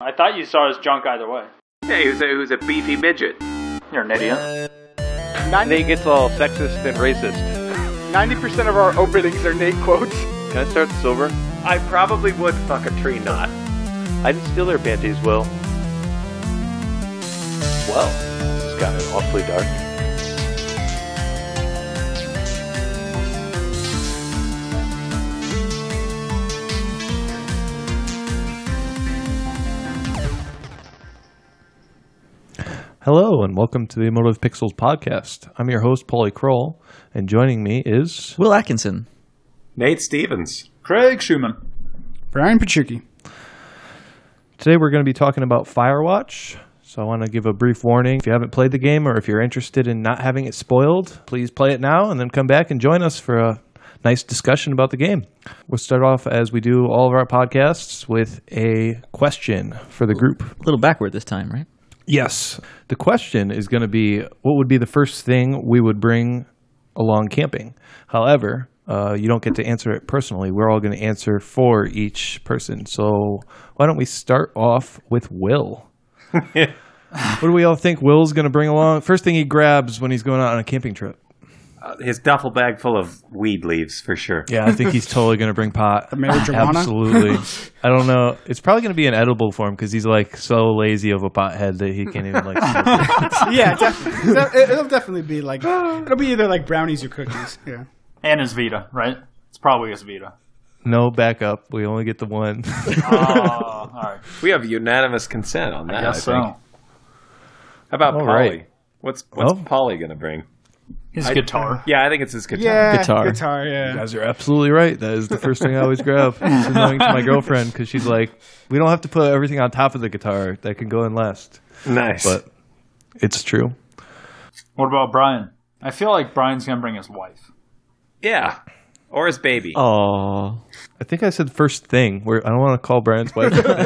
I thought you saw his junk either way. Yeah, he was a, he was a beefy midget. You're an idiot. Nate gets all sexist and racist. 90% of our openings are Nate quotes. Can I start this over? I probably would fuck a tree knot. I didn't steal their panties, Will. Well, this has gotten awfully dark. Hello and welcome to the Emotive Pixels podcast. I'm your host, Paulie Kroll, and joining me is Will Atkinson. Nate Stevens. Craig Schumann. Brian Pachuki. Today we're going to be talking about Firewatch. So I want to give a brief warning. If you haven't played the game or if you're interested in not having it spoiled, please play it now and then come back and join us for a nice discussion about the game. We'll start off as we do all of our podcasts with a question for the group. A little backward this time, right? Yes. The question is going to be what would be the first thing we would bring along camping? However, uh, you don't get to answer it personally. We're all going to answer for each person. So why don't we start off with Will? what do we all think Will's going to bring along? First thing he grabs when he's going out on a camping trip. Uh, his duffel bag full of weed leaves for sure. Yeah, I think he's totally going to bring pot. marijuana? Absolutely. I don't know. It's probably going to be an edible for him because he's like so lazy of a pothead that he can't even like. yeah, def- it'll definitely be like it'll be either like brownies or cookies. Yeah. And his Vita, right? It's probably his Vita. no backup. We only get the one. Oh, all right. We have unanimous consent on that. I, Guess think. so. How about All Polly? right. What's what's Well- Polly gonna bring? His I- guitar. Yeah, I think it's his guitar. Yeah. Guitar. Guitar. Yeah. You guys are absolutely right. That is the first thing I always grab. It's annoying to my girlfriend because she's like, we don't have to put everything on top of the guitar. That can go in last. Nice. But it's true. What about Brian? I feel like Brian's gonna bring his wife. yeah, or his baby. Oh, I think I said first thing. Where I don't want to call Brian's wife. a. Like,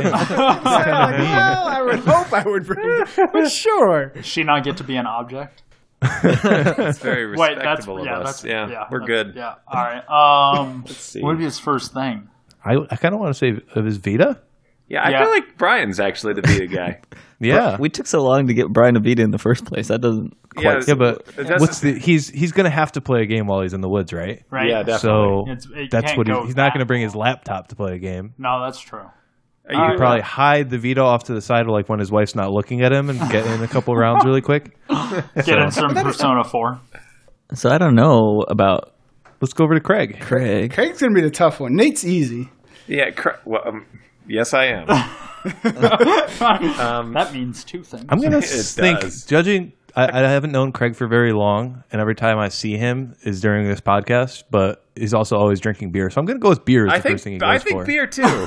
well, I would hope I would bring, but sure. Does she not get to be an object? That's very Wait, that's respectable yeah, of that's us. Yeah, yeah, we're that's- good. Yeah. All right. Um, see. what would be his first thing? I, I kind of want to say of his Vita. Yeah, I Yeah. feel like Brian's actually the Vita guy. Yeah. we took so long to get Brian Avita in the first place. That doesn't yeah, quite. yeah, but what's the? He's he's gonna have to play a game while he's in the woods, right? Right. Yeah, definitely. So it that's what go he's, he's not going to bring his laptop to play a game. No, that's true. Are You you could probably hide the Vita off to the side, like when his wife's not looking at him, and get in a couple rounds really quick. Get in some Persona Four. So I don't know about Let's go over to Craig. Craig. Craig's gonna be the tough one. Nate's easy. Yeah. Cra- well, um, yes, I am. um, That means two things. I'm gonna It think, does. judging. I, I haven't known Craig for very long, and every time I see him is during this podcast. But he's also always drinking beer, so I'm gonna go with beer as I the first thing he think goes I think for. beer too.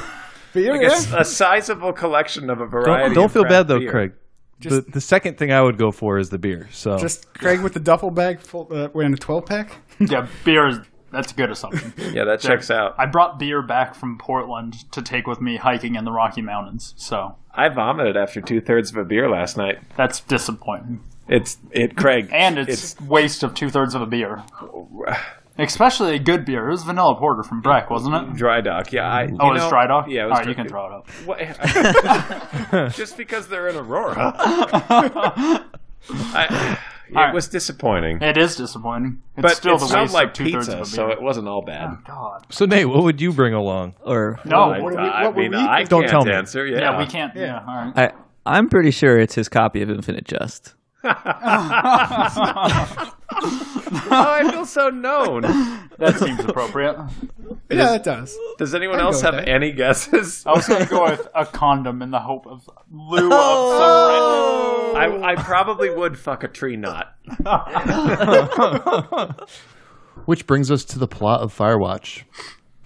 Beer, Like a, yeah. s- a sizable collection of a variety. Don't, don't of feel craft bad though, beer. Craig. Just- the, the second thing I would go for is the beer. So Just Craig with the duffel bag full, uh, wearing a twelve pack. yeah, beer is that's a good assumption. Yeah, that checks out. I brought beer back from Portland to take with me hiking in the Rocky Mountains, so I vomited after two thirds of a beer last night. that's disappointing. It's it, Craig, And it's, waste of two thirds of a beer. Especially a good beer. It was vanilla porter from Breck, wasn't it? dry dock. Yeah, I. Oh, you it was know- dry dock? Yeah, it All was right, you can throw it up. What- just because they're in Aurora. I, it right. was disappointing, It is disappointing. It's but still it the smelled waste like of two thirds pizza, of a so beer. it wasn't all bad. Oh, God. so Nate, what would you bring along? Or No, I, what do we- I what would mean, we- I Don't can't tell me. answer. Yeah, yeah, we can't. Yeah, all right. I, I'm pretty sure it's his copy of Infinite Jest. Oh, I feel so known. That seems appropriate. Yeah, it does. Does anyone I'd go else with have that. any guesses? I was going to go with a condom in the hope of lieu of Oh. some random. I, I probably would fuck a tree knot. Which brings us to the plot of Firewatch.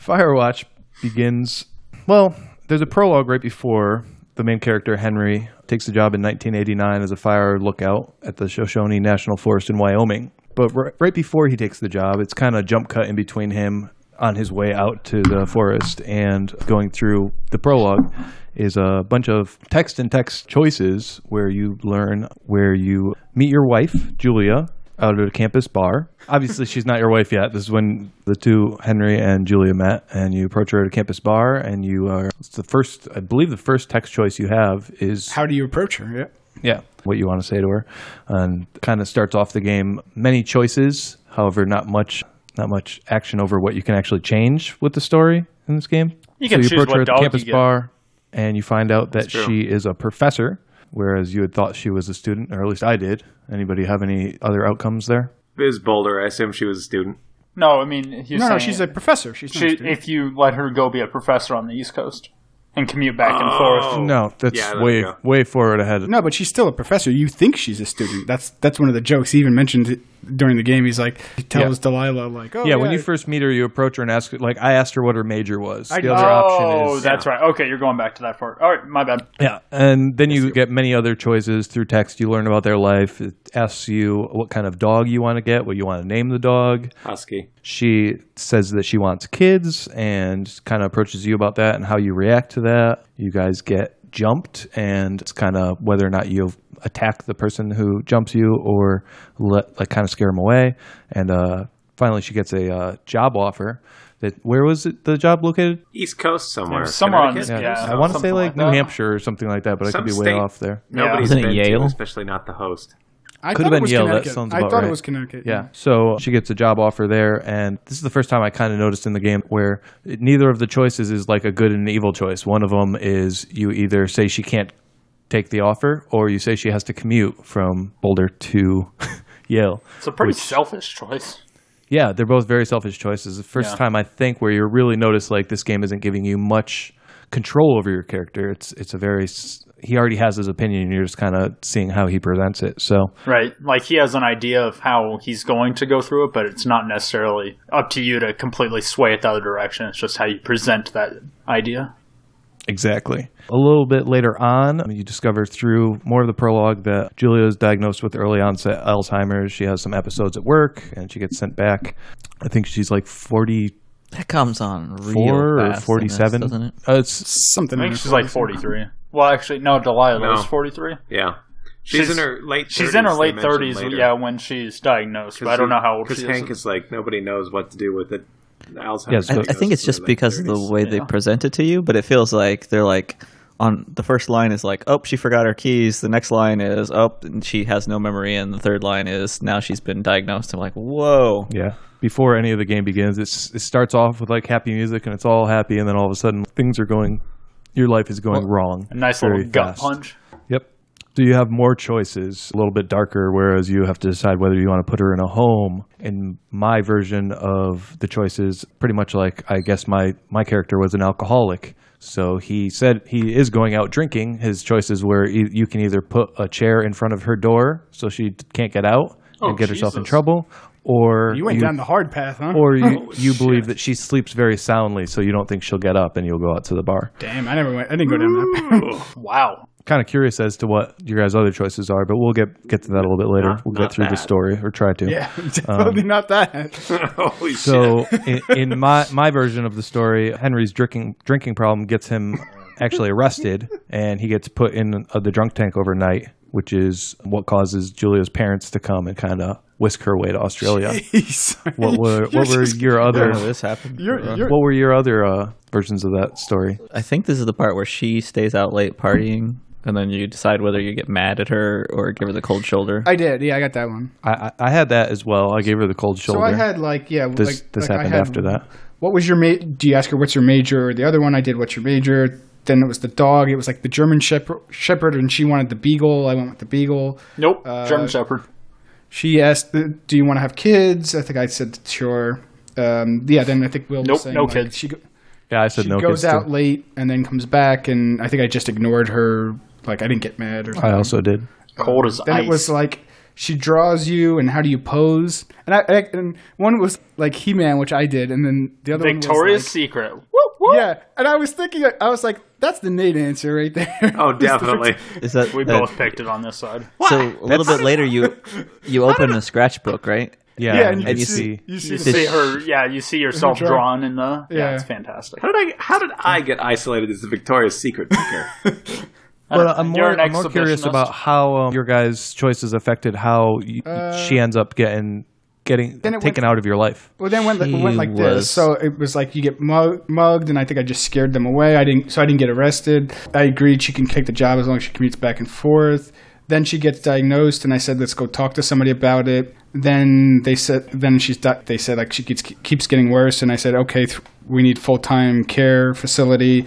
Firewatch begins. Well, there's a prologue right before the main character, Henry, takes the job in 1989 as a fire lookout at the Shoshone National Forest in Wyoming. But r- right before he takes the job, it's kind of jump cut in between him on his way out to the forest and going through the prologue is a bunch of text and text choices where you learn where you meet your wife, Julia, out at a campus bar. Obviously, she's not your wife yet. This is when the two, Henry and Julia, met, and you approach her at a campus bar, and you are. It's the first, I believe, the first text choice you have is How do you approach her? Yeah. yeah, what you want to say to her, and kind of starts off the game. Many choices, however, not much, not much action over what you can actually change with the story in this game. You can so you choose approach her at the dog campus get. bar, and you find out that true. she is a professor, whereas you had thought she was a student, or at least I did. Anybody have any other outcomes there? It was Boulder. I assume she was a student. No, I mean, you're No, saying no, she's a professor. She's not a she, if you let her go be a professor on the East Coast and commute back and oh. forth. Oh. No, that's Yeah, way way forward ahead. No, but she's still a professor. You think she's a student. That's that's one of the jokes. He even mentioned it during the game. He's like, he tells Delilah like, oh yeah, when you first meet her, you approach her and ask her. Like, I asked her what her major was. I- the other Oh, option is oh, that's right. Okay, you're going back to that part. All right, my bad. Yeah, and then you get many other choices through text. You learn about their life. It asks you what kind of dog you want to get, what you want to name the dog. Husky. She says that she wants kids and kind of approaches you about that and how you react to that. You guys get jumped, and it's kind of whether or not you attack the person who jumps you or let like kind of scare them away. And uh, finally, she gets a uh, job offer. That where was it? The job located? East Coast somewhere. Somewhere on Connecticut? this- yeah. I want to say like, like New. Hampshire or something like that, but I could be way state. off there. Nobody's Wasn't been Yale? to, especially not the host. I Could thought have it been was Yale, that Connecticut. sounds I thought right. it was Connecticut. Yeah. So she gets a job offer there, and this is the first time I kind of noticed in the game where it- neither of the choices is like a good and an evil choice. One of them is you either say she can't take the offer, or you say she has to commute from Boulder to Yale. It's a pretty selfish choice. Yeah, they're both very selfish choices. The first Yeah. time I think where you really notice like this game isn't giving you much control over your character. It's it's a very he already has his opinion, you're just kind of seeing how he presents it. So Right. Like he has an idea of how he's going to go through it, but it's not necessarily up to you to completely sway it the other direction. It's just how you present that idea. Exactly. A little bit later on, you discover through more of the prologue that Julia is diagnosed with early onset Alzheimer's. She has some episodes at work and she gets sent back. I think she's like 44 That comes on real or fast in 47. doesn't it? Uh, it's Something. I think she's like 43. Well, actually, no, Delilah No. is 43. Yeah. She's, She's- in her late 30s. She's in her late 30s, yeah, when she's diagnosed. But I don't know how old she Because is. Hank is like, nobody knows what to do with it. Alzheimer's. Yeah, so- I, I think it's just their late because of the 30s. way they present it to you, but it feels like they're like on the first line is like, oh, she forgot her keys. The next line is, oh, she has no memory, and the third line is now she's been diagnosed. I'm like, whoa. yeah. Before any of the game begins, it's, it starts off with like happy music and it's all happy, and then all of a sudden things are going, your life is going wrong. A nice little gut fast. punch. Yep. So you have more choices, a little bit darker, whereas you have to decide whether you want to put her in a home. In my version of the choices, pretty much like I guess my my character was an alcoholic. So he said he is going out drinking. His choices were e- you can either put a chair in front of her door so she can't get out oh, and Oh, get herself in trouble, or You went down the hard path, huh? or you, Holy you believe that she sleeps very soundly, so you don't think she'll get up and you'll go out to the bar. Damn, I never went. I didn't go down that path. Wow. kind of curious as to what your guys' other choices are, but we'll get get to that a little bit later. Not- we'll not get through the story or try to. yeah, definitely not that. Holy So in, in my my version of the story, Henry's drinking drinking problem gets him actually arrested, and he gets put in uh, the drunk tank overnight, which is what causes Julia's parents to come and kind of whisk her away to Australia. Jeez. What were what were just- your other didn't this happened. You're, Uh, you're, what were your other uh, versions of that story? I think this is the part where she stays out late partying, and then you decide whether you get mad at her or give her the cold shoulder. I did. Yeah, I got that one. I, I I had that as well. I gave her the cold shoulder. So I had like yeah. this like, this like I happened had- after that. What was your ma- Do you ask her what's your major? The other one I did what's your major. Then it was the dog. It was like the German shepherd, shepherd, and she wanted the beagle. I went with the beagle. Nope. Uh, German Shepherd. She asked, uh, "Do you want to have kids?" I think I said sure. Um, yeah. Then I think Will Nope, was saying no like, kids. She go- Yeah, I said she no She goes kids. out too. late and then comes back, and I think I just ignored her. Like I didn't get mad or something. I also did. Cold as Then ice. it was like she draws you, and how do you pose? And I, I and one was like He Man, which I did, and then the other Victoria's one was Secret. Woo, like, woo. yeah. And I was thinking, I was like, that's the Nate answer right there. Oh, definitely. Is that We that- both picked it on this side. So a little bit later, you you open a scratchbook, right? Yeah, yeah, and you, And you see, see- you see, You the see her, yeah, you see yourself drawn. drawn in the. Yeah, Yeah. it's fantastic. How did I? How did I get isolated as the Victoria's Secret picker? But know. I'm more, I'm more curious about how um, your guys' choices affected how y- she ends up getting getting Then it taken went- out of your life. Well, then went, went like this. So it was like you get mug, mugged, and I think I just scared them away. I didn't, so I didn't get arrested. I agreed she can take the job as long as she commutes back and forth. Then she gets diagnosed, and I said, "Let's go talk to somebody about it." Then they said, then she's they said like she keeps keeps getting worse, and I said, "Okay, th- we need full time care facility."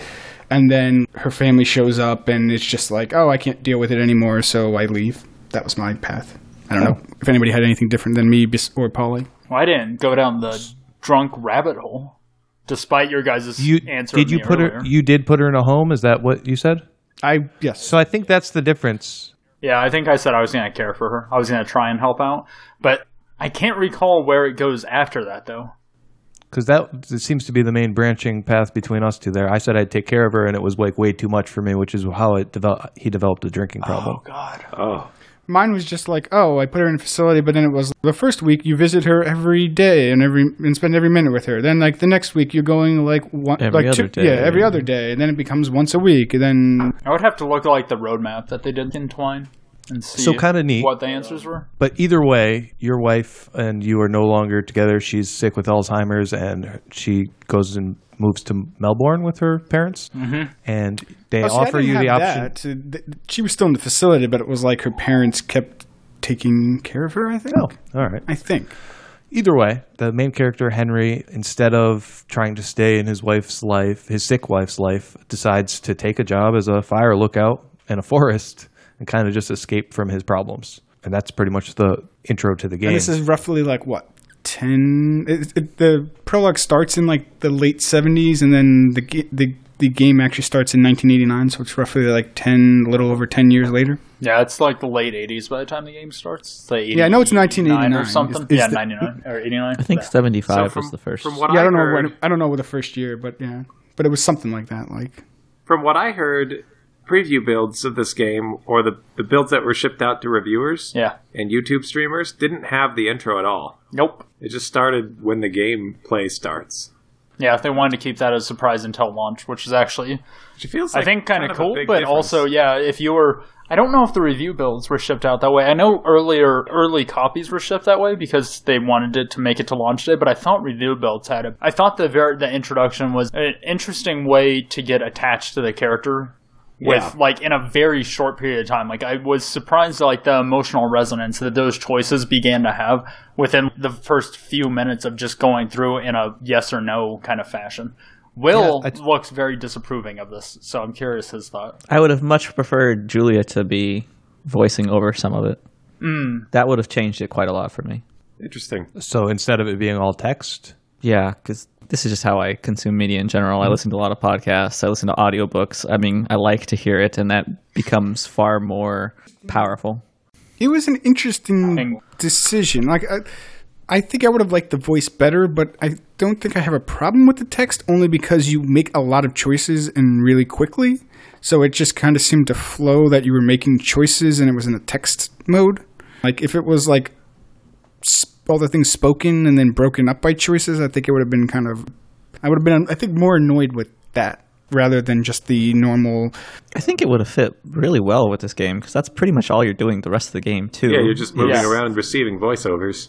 And then her family shows up, and it's just like, "Oh, I can't deal with it anymore," so I leave. That was my path. I don't know if anybody had anything different than me or Polly. Well, I didn't go down the drunk rabbit hole, despite your guys' You answer. did you me put earlier. her? You did put her in a home. Is that what you said? I yes. So I think that's the difference. Yeah, I think I said I was going to care for her. I was going to try and help out, but I can't recall where it goes after that, though. Because that it seems to be the main branching path between us two. There, I said I'd take care of her, and it was like way too much for me, which is how it developed. He developed a drinking problem. Oh God. Oh. Mine was just like, oh, I put her in a facility, but then it was the first week you visit her every day and every and spend every minute with her. Then like the next week you're going like one Every like other two, day. yeah, every other day. And then it becomes once a week. And then I would have to look at like the roadmap that they did in Twine and see So kinda neat. what the answers were. But either way, your wife and you are no longer together. She's sick with Alzheimer's, and she goes and moves to Melbourne with her parents. Mm-hmm. And they Oh, offer you the option. that. She was still in the facility, but it was like her parents kept taking care of her. I think. Oh, all right. I think. Either way, the main character Henry, instead of trying to stay in his wife's life, his sick wife's life, decides to take a job as a fire lookout in a forest and kind of just escape from his problems. And that's pretty much the intro to the game. And this is roughly like what ten. It, it, the prologue starts in like the late seventies, and then the the the game actually starts in 1989. So it's roughly like ten, a little over ten years later. Yeah, it's like the late '80s by the time the game starts. It's like Yeah, I know it's 1989. or something. Is- is yeah, the- 99 or 89. I think Yeah. 75 So was the first. from what yeah, I I, don't know when. I don't know what the first year, but yeah, but it was something like that. Like from what I heard, preview builds of this game or the the builds that were shipped out to reviewers Yeah. and YouTube streamers didn't have the intro at all. Nope. It just started when the gameplay starts. Yeah, if they wanted to keep that as a surprise until launch, which is actually Which feels I think kind of cool, but difference. also yeah, if you were I don't know if the review builds were shipped out that way. I know earlier early copies were shipped that way because they wanted it to make it to launch day, but I thought review builds had it. I thought the ver- the introduction was an interesting way to get attached to the character with Yeah. like in a very short period of time. Like I was surprised at like the emotional resonance that those choices began to have within the first few minutes of just going through in a yes or no kind of fashion. Will Yeah, I- looks very disapproving of this, so I'm curious his thought. I would have much preferred Julia to be voicing over some of it. Mm. That would have changed it quite a lot for me. Interesting. so instead of it being all text, Yeah, because this is just how I consume media in general. I mm-hmm. listen to a lot of podcasts. I listen to audiobooks. I mean, I like to hear it, and that becomes far more powerful. it was an interesting decision. Like I, I think I would have liked the voice better, but I don't think I have a problem with the text only because you make a lot of choices and really quickly. So it just kind of seemed to flow that you were making choices and it was in a text mode. Like if it was like sp- all the things spoken and then broken up by choices, I think it would have been kind of. I would have been, I think, more annoyed with that rather than just the normal. I think it would have fit really well with this game because that's pretty much all you're doing the rest of the game too. Yeah, you're just moving Yes. around receiving voiceovers.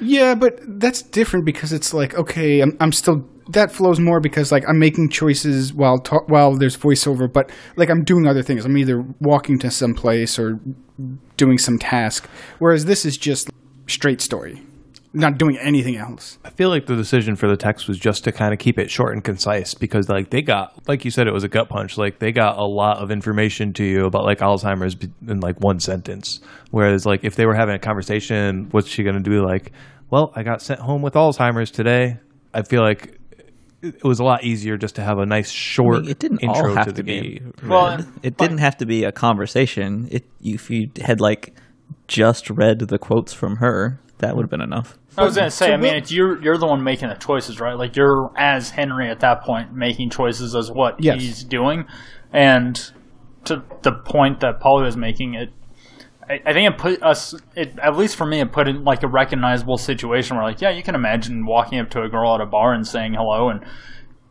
Yeah, but that's different because it's like okay, I'm, I'm still that flows more because like I'm making choices while ta- while there's voiceover, but like I'm doing other things. I'm either walking to some place or doing some task. Whereas this is just straight story, not doing anything else. I feel like the decision for the text was just to kind of keep it short and concise because like they got like you said it was a gut punch like they got a lot of information to you about like Alzheimer's in like one sentence whereas like if they were having a conversation what's she going to do like well I got sent home with Alzheimer's today I feel like it it was a lot easier just to have a nice I short mean, it didn't intro all have to to, the be. game. Well, it didn't have to be a conversation. It if you had like just read the quotes from her, that would have been enough. I was gonna say, So I mean, it's you're you're the one making the choices, right? Like you're as Henry at that point making choices as what Yes. he's doing, and to the point that Paulie was making, it. I, I think it put us, it, at least for me, it put in like a recognizable situation where, like, yeah, you can imagine walking up to a girl at a bar and saying hello, and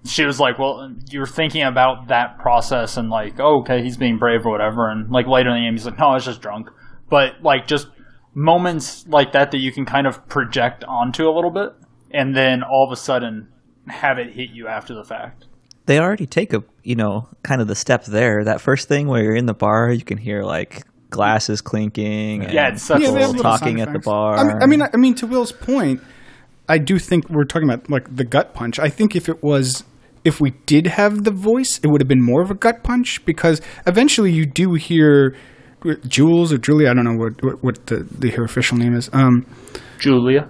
she was like, "Well, you're thinking about that process and like, oh, okay, he's being brave or whatever." And like later in the game, he's like, "No, I was just drunk." But like just moments like that that you can kind of project onto a little bit, and then all of a sudden have it hit you after the fact. They already take a you know kind of the step there. That first thing where you're in the bar, you can hear like glasses clinking. and Yeah, it's such people a they talking at the bar. I mean, I mean, I mean, to Will's point, I do think we're talking about like the gut punch. I think if it was, if we did have the voice, it would have been more of a gut punch because eventually you do hear Jules or Julie. I don't know what what, what the, the her official name is. Um, Julia,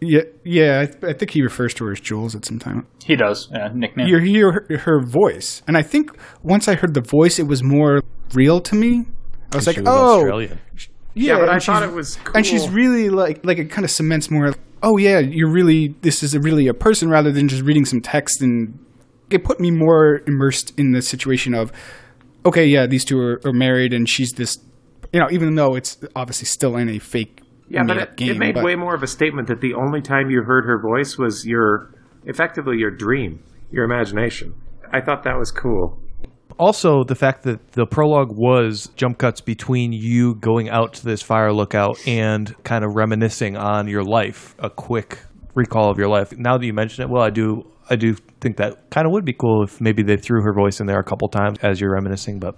yeah, yeah, I, I think he refers to her as Jules at some time. he does. Yeah, nickname. You hear her, her voice, and I think once I heard the voice, it was more real to me. I was like, She was oh, Australian. yeah, but I thought it was and she's really like like it kind of cements more. Oh yeah, you're really this is a, really a person rather than just reading some text, and it put me more immersed in the situation of, okay, yeah, these two are, are married, and she's this, you know, even though it's obviously still in a fake. Yeah, but it, game, it made but- way more of a statement that the only time you heard her voice was your, effectively your dream, your imagination. I thought that was cool. Also, the fact that the prologue was jump cuts between you going out to this fire lookout and kind of reminiscing on your life, a quick recall of your life. Now that you mention it, well, I do, I do think that kind of would be cool if maybe they threw her voice in there a couple times as you're reminiscing, but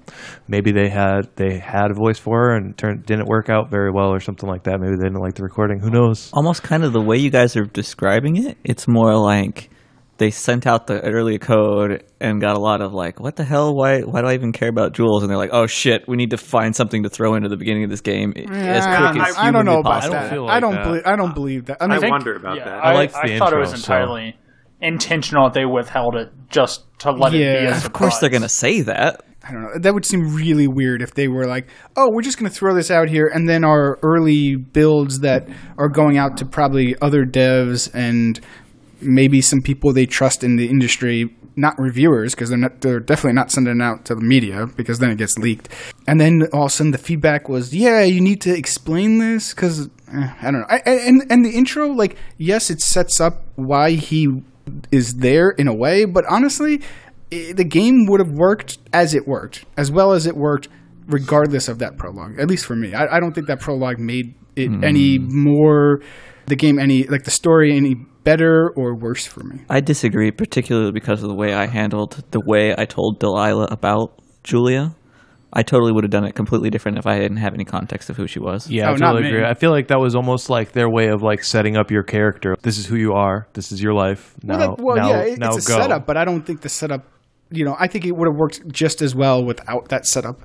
maybe they had they had a voice for her and turned didn't work out very well or something like that. Maybe they didn't like the recording. Who knows? almost kind of the way you guys are describing it, it's more like they sent out the early code and got a lot of like, what the hell? Why why do I even care about Jules? And they're like, oh shit, we need to find something to throw into the beginning of this game as quick I, as I don't know humanly about possible. that. feel I like don't that. believe. I don't believe that. I mean, I wonder about yeah, that. I, liked the I thought it intro, was so- entirely intentional that they withheld it just to let it be. Yeah. Of Of course, they're gonna say that. I don't know. That would seem really weird if they were like, "Oh, we're just going to throw this out here," and then our early builds that are going out to probably other devs and maybe some people they trust in the industry, not reviewers, because they're not. They're definitely not sending it out to the media because then it gets leaked. And then all of a sudden the feedback was, "Yeah, you need to explain this," because eh, I don't know. I, I- and and the intro, like, yes, it sets up why he is there in a way, but honestly the game would have worked as it worked, as well as it worked, regardless of that prologue. At least for me, I, I don't think that prologue made it hmm. any more the game any like the story any better or worse for me. I disagree, particularly because of the way I handled the way I told Delilah about Julia. I totally would have done it completely different if I didn't have any context of who she was. Yeah, Oh, I totally agree. I feel like that was almost like their way of like setting up your character. This is who you are. This is your life. Now, well, that- well now, yeah, it, now it's a go. setup, but I don't think the setup. You know, I think it would have worked just as well without that setup.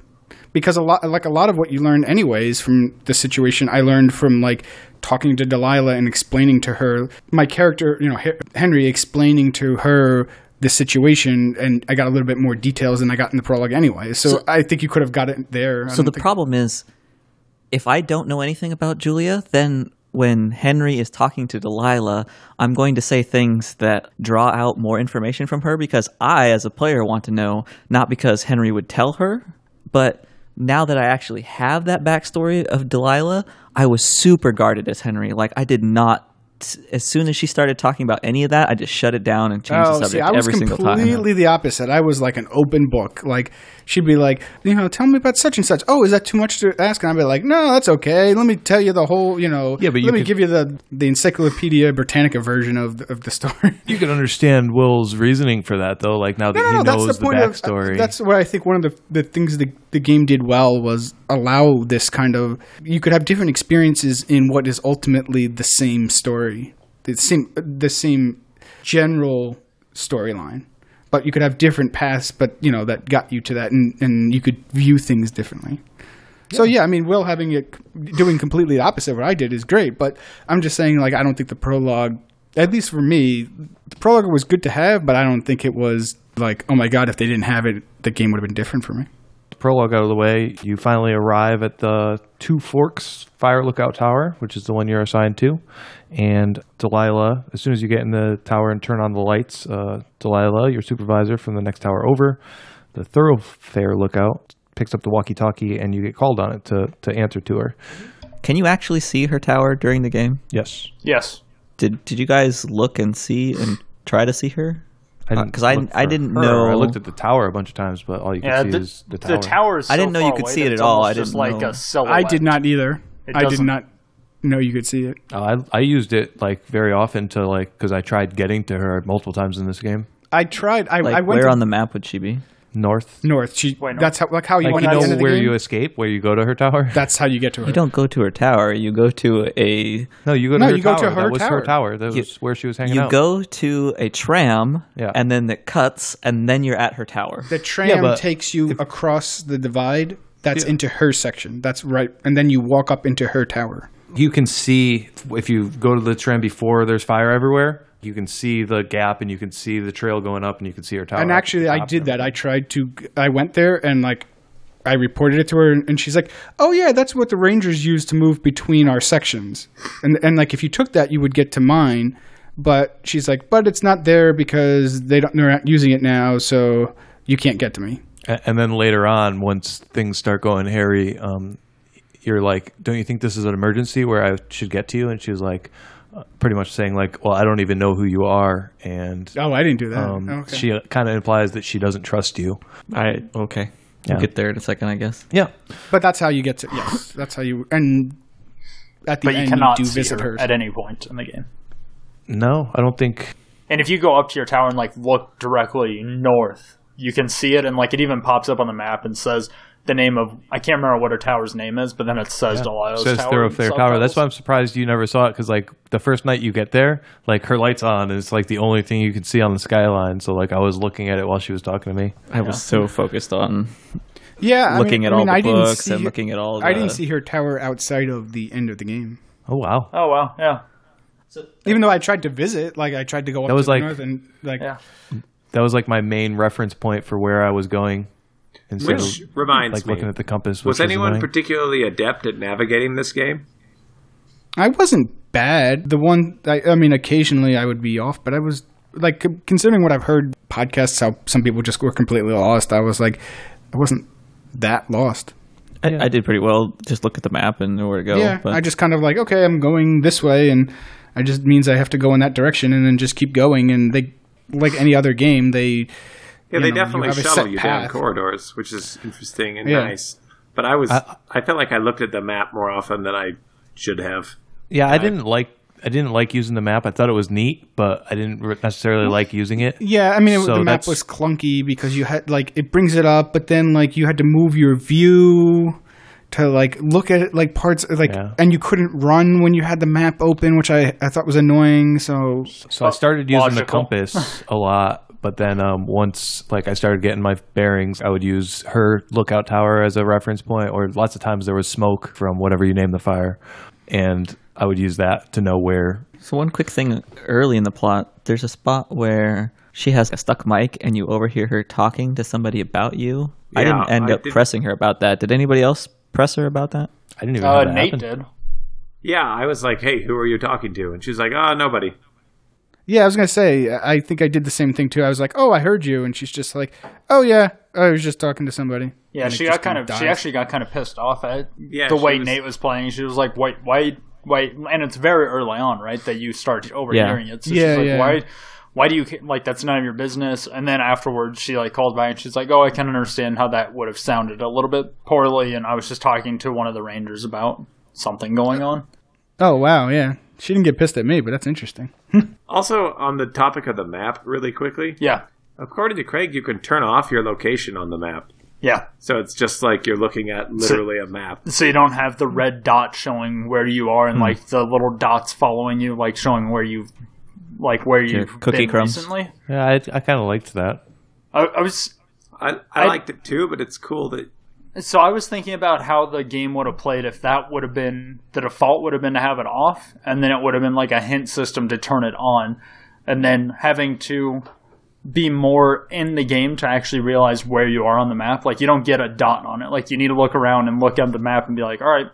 Because a lot, like a lot of what you learn, anyways, from the situation, I learned from like talking to Delilah and explaining to her my character. You know, Henry explaining to her the situation, and I got a little bit more details than I got in the prologue, anyway. So, I think you could have got it there. I So the think- problem is, if I don't know anything about Julia, then when Henry is talking to Delilah, I'm going to say things that draw out more information from her because I, as a player, want to know, not because Henry would tell her, but now that I actually have that backstory of Delilah, I was super guarded as Henry. Like, I did not. As soon as she started talking about any of that, I just shut it down and changed the Oh, subject see, I was every single time. completely the opposite. I was like an open book. Like she'd be like, you know, tell me about such and such. Oh, is that too much to ask? And I'd be like, no, that's okay. Let me tell you the whole, you know. Yeah, but you let me could- give you the the Encyclopedia Britannica version of the, of the story. You can understand Will's reasoning for that, though. Like now that No, no, he no, knows that's the the, point of. backstory. That's what I think. One of the the things the the game did well was allow this kind of. You could have different experiences in what is ultimately the same story, the same the same general storyline, but you could have different paths. But you know that got you to that, and and you could view things differently. So yeah, I mean, Will having it doing completely the opposite of what I did is great, but I'm just saying, like, I don't think the prologue, at least for me, the prologue was good to have, but I don't think it was like, oh my god, if they didn't have it, the game would have been different for me. Prologue out of the way, you finally arrive at the Two Forks Fire Lookout Tower, which is the one you're assigned to. And Delilah, as soon as you get in the tower and turn on the lights, uh, Delilah, your supervisor from the next tower over, the Thoroughfare Lookout, picks up the walkie-talkie and you get called on it to, to answer to her. Can you actually see her tower during the game? Yes. Yes. Did Did you guys look and see and try to see her? Didn't Because uh, I, I didn't her. know. I looked at the tower a bunch of times, but all you can Yeah, see the, is the tower. the tower is I didn't know you could see it at all. I just didn't like know. a silhouette. I did not either. I did doesn't- know you could see it. Oh, I I used it like very often to like because I tried getting to her multiple times in this game. I tried. I, Like, I went where to on the map would she be? North, north. She. Wait, north. That's how like how you like went you know end of the where you escape, where you go to her tower. That's how you get to her. You don't go to her tower. You go to a. no, you go to No, her you go tower. to her that was her tower. tower. That was where she was hanging You out. You go to a tram, Yeah. and then it cuts, and then you're at her tower. The tram but takes you across the divide. That's into her section. That's right, and then you walk up into her tower. you can see if you go to the tram before there's fire everywhere. You can see the gap, and you can see the trail going up, and you can see her tower. and actually, I did that. I tried to. I went there and like, I reported it to her, and she's like, "Oh yeah, that's what the rangers use to move between our sections." And and like, if you took that, you would get to mine. But she's like, "But it's not there because they don't. They're not using it now, so you can't get to me." And then later on, once things start going hairy, um, you're like, "Don't you think this is an emergency where I should get to you?" And she's like, pretty much saying like, "Well, I don't even know who you are," and Oh, I didn't do that. um, okay. she kind of implies that she doesn't trust you. I okay. Yeah. We'll get there in a second, I guess. Yeah, but that's how you get to. Yes, that's how you. And at the But you end, cannot you do see visit her her. at any point in the game. no, I don't think. And if you go up to your tower and like look directly north, you can see it, and like it even pops up on the map and says the name of I can't remember what her tower's name is, but then it says Delilah's says tower. Thoroughfare Tower. That's why. I'm surprised you never saw it because like the first night you get there, like her lights on, and it's like the only thing you can see on the skyline. So like I was looking at it while she was talking to me. I was so focused on yeah, I looking mean, at I all mean, the I didn't books see and her- looking at all. The, I didn't see her tower outside of the end of the game. Oh wow, Oh wow, yeah, So, Even though I tried to visit, like I tried to go up That was to the like- north and like yeah. that was like my main reference point for where I was going. Instead Which of reminds like me, looking at the compass. was which anyone annoying. particularly adept at navigating this game? I wasn't bad. The one, I, I mean, occasionally I would be off, but I was like, considering what I've heard podcasts, how some people just were completely lost. I was like, I wasn't that lost. I, I did pretty well. Just look at the map and know where to go. yeah, but I just kind of like, okay, I'm going this way, and I just means I have to go in that direction, and then just keep going. And they, like any other game, they Yeah, they know, definitely have shuttle set you down corridors, which is interesting and Yeah. nice. But I was, I- I, felt like I looked at the map more often than I should have. Yeah, I didn't like. I didn't like using the map. I thought it was neat, but I didn't re- necessarily like using it. Yeah, I mean, it, So the map was clunky because you had like it brings it up, but then like you had to move your view to like look at it like parts like, Yeah. and you couldn't run when you had the map open, which I I thought was annoying. So So I started using the compass a lot, but then um, once like I started getting my bearings, I would use her lookout tower as a reference point, or lots of times there was smoke from whatever you name the fire, and I would use that to know where. So one quick thing early in the plot, there's a spot where she has a stuck mic and you overhear her talking to somebody about you. I didn't end I up did- pressing her about that. Did anybody else press her about that? I didn't even. Uh, know that Nate happened. did. Yeah, I was like, "Hey, who are you talking to?" And she's like, "Oh, nobody." Yeah, I was gonna say I think I did the same thing too. I was like, oh, I heard you, and she's just like, oh yeah, I was just talking to somebody. Yeah, And she got kind of. dies. She actually got kind of pissed off at Yeah, the way was- Nate was playing. She was like, "Wait, why, why?" And it's very early on, right? That you start overhearing it. So Yeah, she's like, yeah. "Why?" Why do you like that's none of your business? And then afterwards, she like called back and she's like, "Oh, I can understand how that would have sounded a little bit poorly." And I was just talking to one of the rangers about something going on. Oh wow, yeah, she didn't get pissed at me, but that's interesting. Also, on the topic of the map, really quickly, Yeah, according to Craig, you can turn off your location on the map, yeah. so it's just like you're looking at literally a map. So you don't have the red dot showing where you are, and hmm. like the little dots following you, like showing where you've, like where you've cookie been crumbs. recently. Yeah, I, I kind of liked that. I, I was I, I I- liked it too, but it's cool that So I was thinking about how the game would have played if that would have been the default would have been to have it off, and then it would have been like a hint system to turn it on, and then having to be more in the game to actually realize where you are on the map. Like you don't get a dot on it. Like you need to look around and look at the map and be like, all right.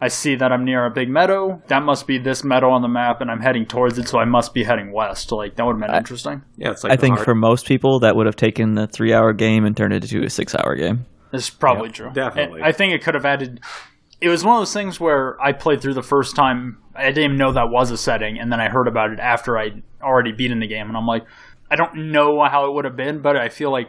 I see that I'm near a big meadow. That must be this meadow on the map, and I'm heading towards it, so I must be heading west. Like that would have been interesting. yeah, it's like I think art- for most people that would have taken the three hour game and turned it into a six hour game. It's probably true. definitely. And I think it could have added. It was one of those things where I played through the first time. I didn't even know that was a setting, and then I heard about it after I'd already beaten the game, and I'm like, I don't know how it would have been, but I feel like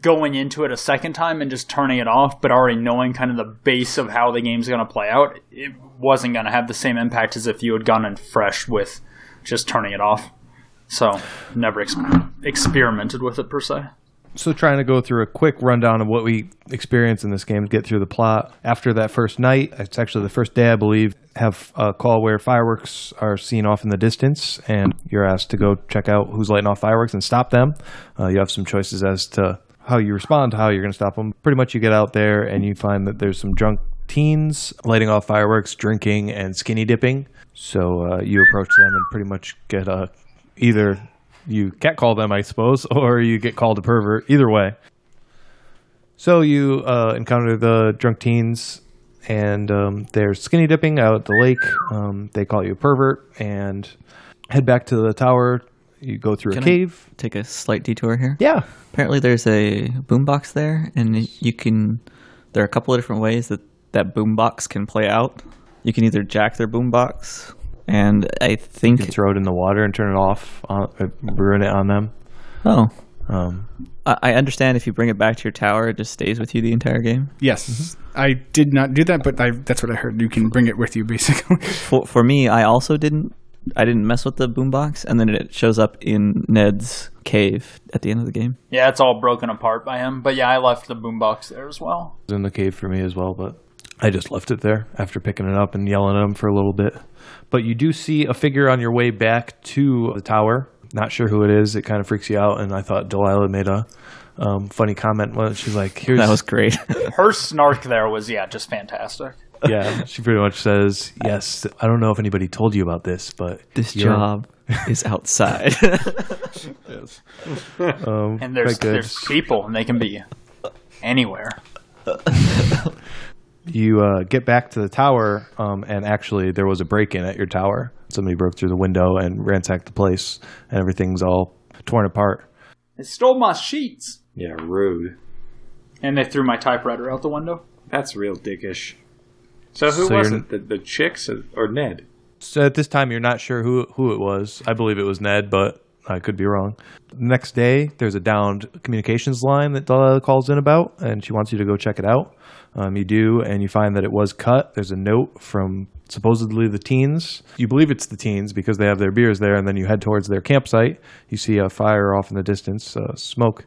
going into it a second time and just turning it off, but already knowing kind of the base of how the game's going to play out, it wasn't going to have the same impact as if you had gone in fresh with just turning it off. So never ex- experimented with it per se. So, trying to go through a quick rundown of what we experience in this game, get through the plot. After that first night, it's actually the first day, I believe, have a call where fireworks are seen off in the distance, and you're asked to go check out who's lighting off fireworks and stop them. Uh, you have some choices as to how you respond to how you're going to stop them. Pretty much, you get out there and you find that there's some drunk teens lighting off fireworks, drinking, and skinny dipping. So, uh, you approach them and pretty much get a either you catcall them, I suppose, or you get called a pervert. Either way. So you uh, encounter the drunk teens, and um, they're skinny dipping out at the lake. Um, they call you a pervert, and head back to the tower. You go through Can a I- cave. Take a slight detour here. Yeah, Apparently, there's a boombox there, and you can. There are a couple of different ways that that boombox can play out. You can either jack their boombox, and I think. you can throw it in the water and turn it off, on, uh, ruin it on them. oh, Um, I I understand if you bring it back to your tower, it just stays with you the entire game. Yes, I did not do that, but I, that's what I heard. You can bring it with you, basically. For for me, I also didn't. I didn't mess with the boombox, and then it shows up in Ned's cave at the end of the game. Yeah, it's all broken apart by him. But yeah, I left the boombox there as well. it was in the cave for me as well, but I just left it there after picking it up and yelling at him for a little bit. But you do see a figure on your way back to the tower. Not sure who it is. It kind of freaks you out, and I thought Delilah made a um, funny comment. When she's like, "Here's That was great. Her snark there was yeah, just fantastic. yeah." She pretty much says, "Yes, I don't know if anybody told you about this, but this job is outside. um, And there's there's people, and they can be anywhere. You uh, get back to the tower, um, and actually there was a break-in at your tower. Somebody broke through the window and ransacked the place, and everything's all torn apart. They stole my sheets, Yeah, rude. and they threw my typewriter out the window. That's real dickish. So who So was you're- it? The, the chicks or, or Ned? So at this time, you're not sure who who it was. I believe it was Ned, but I could be wrong. Next day, there's a downed communications line that Delilah calls in about, and she wants you to go check it out. Um, you do, and you find that it was cut. There's a note from supposedly the teens. You believe it's the teens because they have their beers there, and then you head towards their campsite. You see a fire off in the distance, uh, smoke,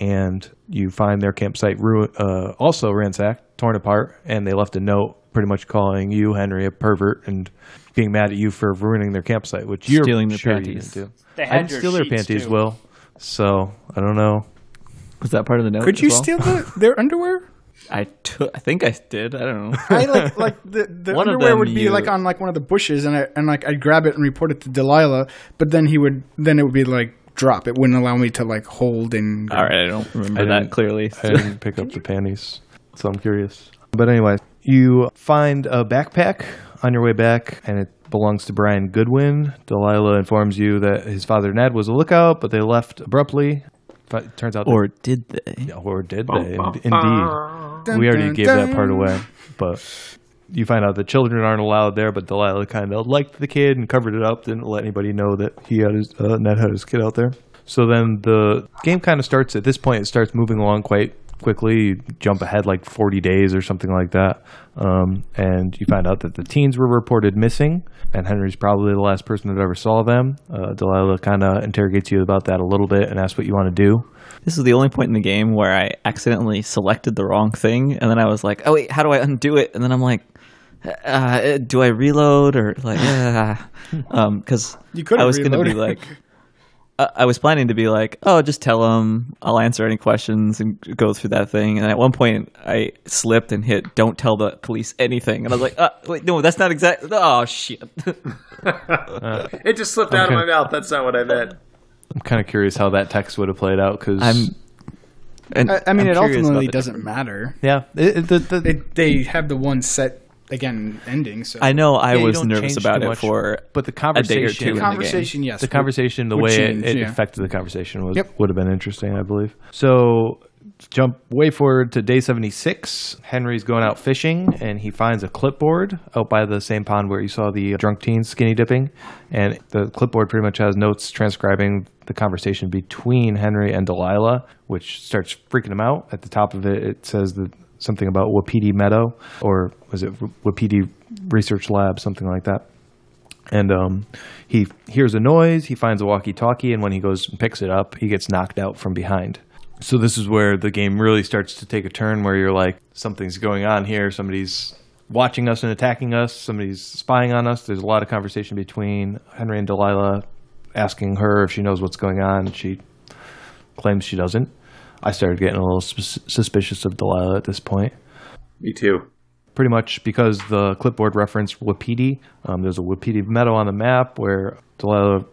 and you find their campsite ru- uh, also ransacked, torn apart, and they left a note pretty much calling you, Henry, a pervert and being mad at you for ruining their campsite, which you're Stealing their sure panties. you didn't do. They I had didn't your steal their sheets, panties, too. Will. So I don't know. Was that part of the note? Could as you well? steal the, their underwear? I took. I think I did. I don't know. I like like the, the One underwear would be you- like on like one of the bushes, and I and like I'd grab it and report it to Delilah, but then he would then it would be like drop. It wouldn't allow me to like hold and. All right, I don't remember I that clearly. I didn't pick up the panties, so I'm curious. But anyway, you find a backpack on your way back, and it belongs to Brian Goodwin. Delilah informs you that his father Ned was a lookout, but they left abruptly. But it turns out, that- or did they? or did Bum, they? bum, Indeed. Dun, we already dun, gave that part away, but you find out the children aren't allowed there. But Delilah kind of liked the kid and covered it up, didn't let anybody know that he had his uh, Ned had his kid out there. So then the game kind of starts at this point. It starts moving along quite quickly. You jump ahead like 40 days or something like that, um, and you find out that the teens were reported missing, and Henry's probably the last person that ever saw them. Uh, Delilah kind of interrogates you about that a little bit and asks what you want to do. This is the only point in the game where I accidentally selected the wrong thing, and then I was like, "Oh wait, how do I undo it?" And then I'm like, uh, "Do I reload or like?" Uh, um, because You could've I was gonna be like, uh, I was planning to be like, "Oh, just tell them I'll answer any questions and go through that thing." And at one point, I slipped and hit "Don't tell the police anything," and I was like, uh, "Wait, no, that's not exactly. Oh shit! It just slipped out of my mouth. That's not what I meant. I'm kind of curious how that text would have played out because I'm. And I, I mean, I'm it ultimately doesn't matter. yeah, it, it, the, the, It, they have the one set again ending. So I know I Yeah, was nervous about it much, for but the a day or conversation, in the game. conversation, yes, the would- conversation, the way change, it, it yeah. affected the conversation was Yep. would have been interesting, I believe. So jump way forward to day 76. Henry's going out fishing and he finds a clipboard out by the same pond where you saw the drunk teens skinny dipping. And the clipboard pretty much has notes transcribing the conversation between Henry and Delilah, which starts freaking him out. At the top of it, it says that something about Wapiti Meadow, or was it Wapiti Research Lab, something like that. And um, he hears a noise, he finds a walkie talkie, and when he goes and picks it up, he gets knocked out from behind. So this is where the game really starts to take a turn where you're like, something's going on here. Somebody's watching us and attacking us. Somebody's spying on us. There's a lot of conversation between Henry and Delilah, asking her if she knows what's going on. She claims she doesn't. I started getting a little sus- suspicious of Delilah at this point. Me too. Pretty much because the clipboard referenced Wapiti. Um, there's a Wapiti meadow on the map where Delilah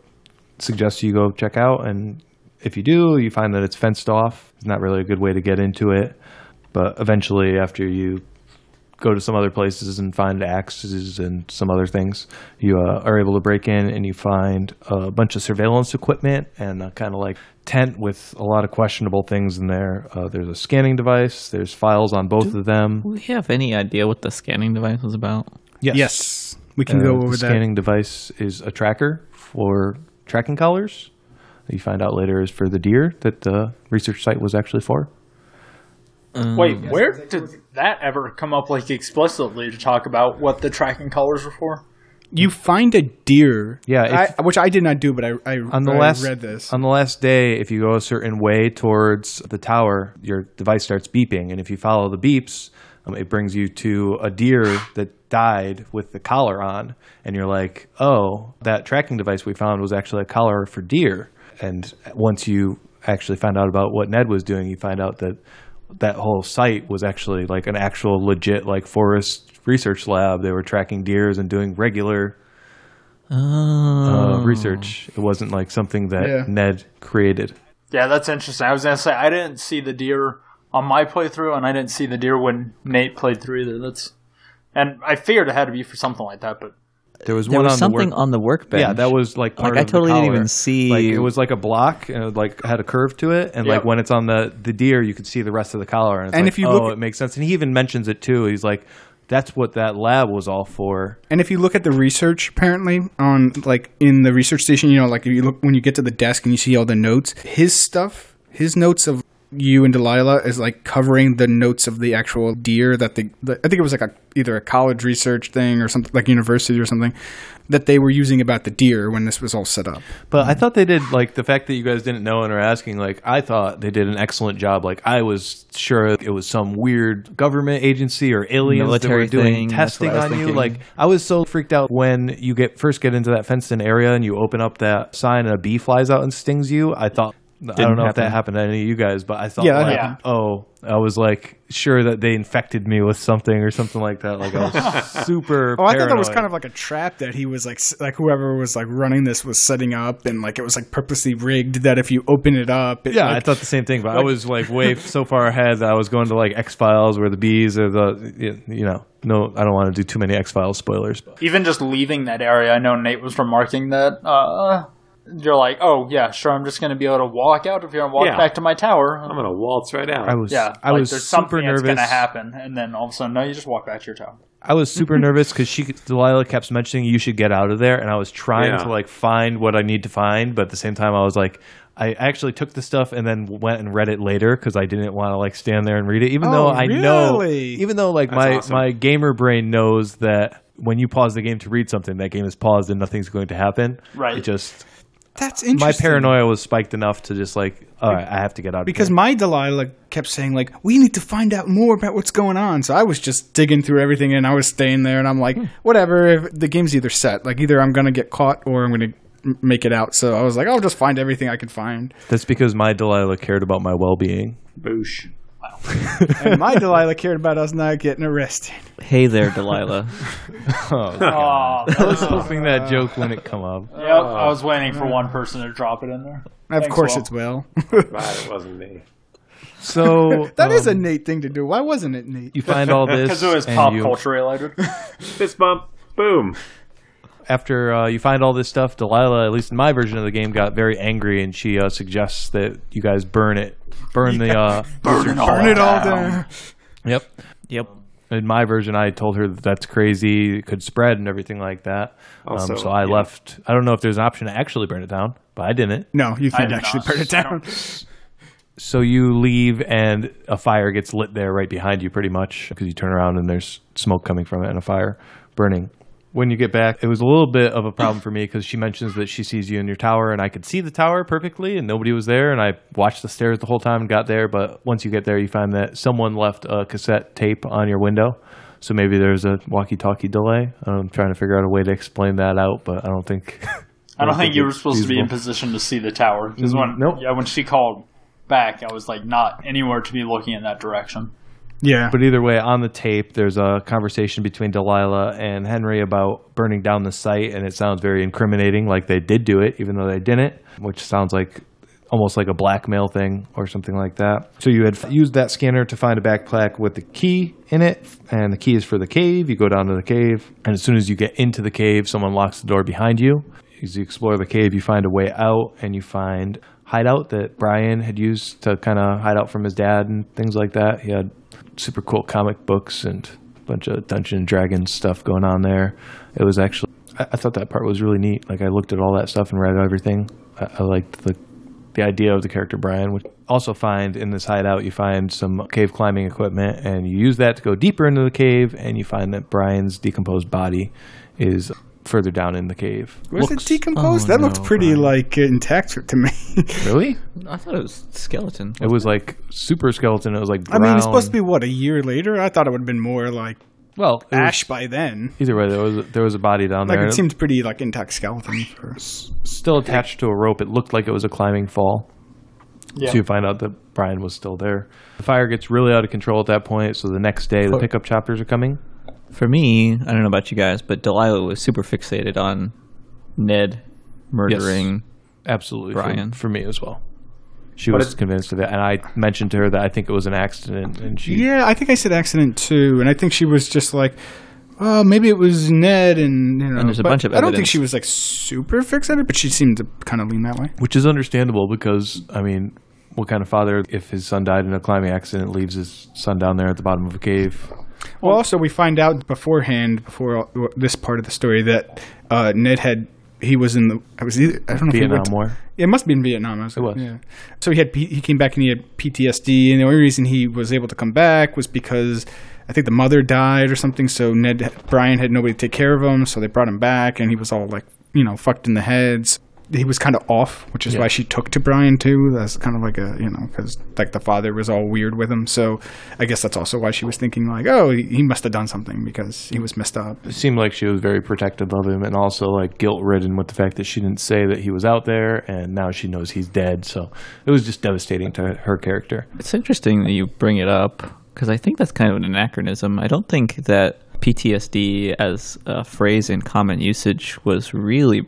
suggests you go check out, and if you do, you find that it's fenced off. It's not really a good way to get into it. But eventually, after you go to some other places and find axes and some other things, you uh, are able to break in and you find a bunch of surveillance equipment and a kind of like tent with a lot of questionable things in there. Uh, there's a scanning device. There's files on both of them. Do we have any idea what the scanning device was about? Yes. Yes, we can Uh, go the over that. scanning device is a tracker for tracking collars. You find out later is for the deer that the research site was actually for. Wait, where did that ever come up like explicitly to talk about what the tracking colors were for? You find a deer. Yeah, if- I, which I did not do, but I I, On the I last read this. on the last day, if you go a certain way towards the tower, your device starts beeping, and if you follow the beeps, um, it brings you to a deer that died with the collar on, and you're like, "Oh, that tracking device we found was actually a collar for deer." And once you actually find out about what Ned was doing, you find out that that whole site was actually like an actual legit like forest research lab. They were tracking deers and doing regular uh, research. It wasn't like something that Yeah. Ned created. Yeah, that's interesting. I was gonna say I didn't see the deer on my playthrough, and I didn't see the deer when Nate played through either. That's and I figured it had to be for something like that, but There was There one was on something the work. on the workbench. yeah, that was like part Like, I of the totally didn't even see- Like it was like a block and it like had a curve to it, and like when it's on the the deer, you could see the rest of the collar. And, it's And like, if you oh, look- it makes sense. And he even mentions it too. He's like, "That's what that lab was all for." And if you look at the research, apparently on like in the research station, you know, like if you look when you get to the desk and you see all the notes, his stuff, his notes of you and Delilah is like covering the notes of the actual deer that the, the I think it was like a either a college research thing or something like university or something that they were using about the deer when this was all set up. But I thought they did like the fact that you guys didn't know and are asking. Like I thought they did an excellent job. Like I was sure it was some weird government agency or aliens Military that were doing thing, testing what I on you. Like I was so freaked out when you get first get into that fenced in area and you open up that sign and a bee flies out and stings you. I thought. I don't Didn't know if that happened to any of you guys, but I thought, Yeah, like, happened. oh, I was like sure that they infected me with something or something like that. Like I was super. Oh, I thought that was kind of like a trap that he was like, like whoever was like running this was setting up, and like it was like purposely rigged that if you open it up, it, Yeah, like, I thought the same thing, but I was like way so far ahead that I was going to like X Files where the bees are the you know no I don't want to do too many X Files spoilers. But even just leaving that area, I know Nate was remarking that. Uh, you're like, oh yeah, sure, I'm just gonna be able to walk out of here and walk Yeah. back to my tower. I'm gonna waltz right out. I was yeah, I like, was there's super something that's nervous. gonna happen, and then all of a sudden, no, you just walk back to your tower. I was super nervous because she Delilah kept mentioning you should get out of there, and I was trying Yeah. to like find what I need to find, but at the same time I was like. I actually took the stuff and then went and read it later because I didn't want to like stand there and read it. Even Oh, though I know, even though like my awesome. my gamer brain knows that when you pause the game to read something, that game is paused and nothing's going to happen. Right. It just that's interesting. my paranoia was spiked enough to just like, all right, I have to get out of because here. my Delilah kept saying like, "We need to find out more about what's going on." So I was just digging through everything, and I was staying there, and I'm like, hmm. "Whatever." If the game's either set, like either I'm gonna get caught or I'm gonna make it out. So I was like, "I'll just find everything I can find." That's because my Delilah cared about my well being. Boosh. And my Delilah cared about us not getting arrested. Hey there, Delilah. Oh, Oh, I was hoping that joke wouldn't come up. yep. I was waiting for one person to drop it in there. Of Thanks, course, Will. it's Will. Glad it wasn't me. So That is a um, Nate thing to do. Why wasn't it Nate? you find all this Because it was pop you- culture related. Fist bump. Boom. After uh, you find all this stuff, Delilah, at least in my version of the game, got very angry and she uh, suggests that you guys burn it, burn the. Uh, Burn it all, Burn it all down. down. yep. Yep. In my version, I told her that that's crazy, it could spread and everything like that. Also, um, so I yeah. left. I don't know if there's an option to actually burn it down, but I didn't. No, you can't actually not. burn it down. So you leave, and a fire gets lit there right behind you, pretty much, because you turn around and there's smoke coming from it and a fire burning. When you get back, it was a little bit of a problem for me because she mentions that she sees you in your tower, and I could see the tower perfectly, and nobody was there. And I watched the stairs the whole time and got there. But once you get there, you find that someone left a cassette tape on your window. So maybe there's a walkie-talkie delay. I'm trying to figure out a way to explain that out, but I don't think. I don't think you were supposed to be in position to see the tower because when Nope. yeah when she called back, I was like not anywhere to be looking in that direction. Yeah. But either way, on the tape, there's a conversation between Delilah and Henry about burning down the site, and it sounds very incriminating, like they did do it, even though they didn't, which sounds like almost like a blackmail thing or something like that. So you had used that scanner to find a backpack with the key in it, and the key is for the cave. You go down to the cave, and as soon as you get into the cave, someone locks the door behind you. As you explore the cave, you find a way out, and you find hideout that Brian had used to kind of hide out from his dad and things like that. He had super cool comic books and a bunch of Dungeon and Dragons stuff going on there. It was actually, I, I thought that part was really neat. Like I looked at all that stuff and read everything. I, I liked the the idea of the character Brian. Would also find in this hideout, you find some cave climbing equipment, and you use that to go deeper into the cave, and you find that Brian's decomposed body is further down in the cave. Was Looks- it decomposed? oh, that looked pretty Brian. like uh, intact to me. Really? I thought it was skeleton. It was like super skeleton. It was like I mean, it's supposed to be what a year later. I thought it would have been more like well it was- ash by then. Either way, there was there was a body down Like there. Like it seemed pretty like intact skeleton. For, still attached to a rope. It looked like it was a climbing fall. Yeah. So you find out that Brian was still there. The fire gets really out of control at that point. So the next day, the pickup choppers are coming. For me, I don't know about you guys, but Delilah was super fixated on Ned murdering. Absolutely, for- Brian. for, me as well. She But was it- convinced of it, and I mentioned to her that I think it was an accident, and she yeah, I think I said accident too, and I think she was just like, oh, maybe it was Ned, and you know. And there's a bunch of I don't think she was like super fixated, but she seemed to kind of lean that way. which is understandable because I mean, what kind of father, if his son died in a climbing accident, leaves his son down there at the bottom of a cave? Well, also we find out beforehand, before all, this part of the story, that uh, Ned had he was in the I was either, I don't know if he Vietnam went to- War. It must be in Vietnam. I was, It was. Yeah. So he had he came back and he had PTSD, and the only reason he was able to come back was because I think the mother died or something. So Ned Brian had nobody to take care of him, so they brought him back, and he was all like you know fucked in the heads. He was kind of off, which is Yeah. why she took to Brian too. That's kind of like a you know because like the father was all weird with him. So I guess that's also why she was thinking like, oh, he he must have done something because he was messed up. It seemed like she was very protective of him, and also like guilt ridden with the fact that she didn't say that he was out there, and now she knows he's dead. So it was just devastating to her character. It's interesting that you bring it up because I think that's kind of an anachronism. I don't think that PTSD as a phrase in common usage was really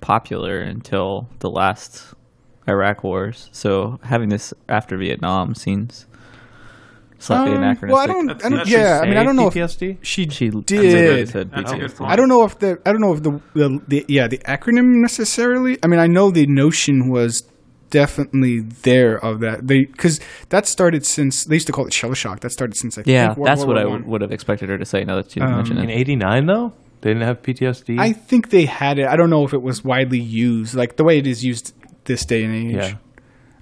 popular until the last Iraq wars. So having this after Vietnam seems slightly Um, anachronistic. well, I don't, I don't yeah, I mean, I don't know if she, She did. said That's a good PTSD. point. I don't know if the I don't know if the, the the yeah the acronym necessarily. I mean, I know the notion was definitely there of that they because that started since they used to call it shell shock. That started since I Yeah, think World that's War what I One. would have expected her to say. Now that you mentioned it, In it, '89, though, they didn't have PTSD. I think they had it. I don't know if it was widely used like the way it is used this day and age. yeah,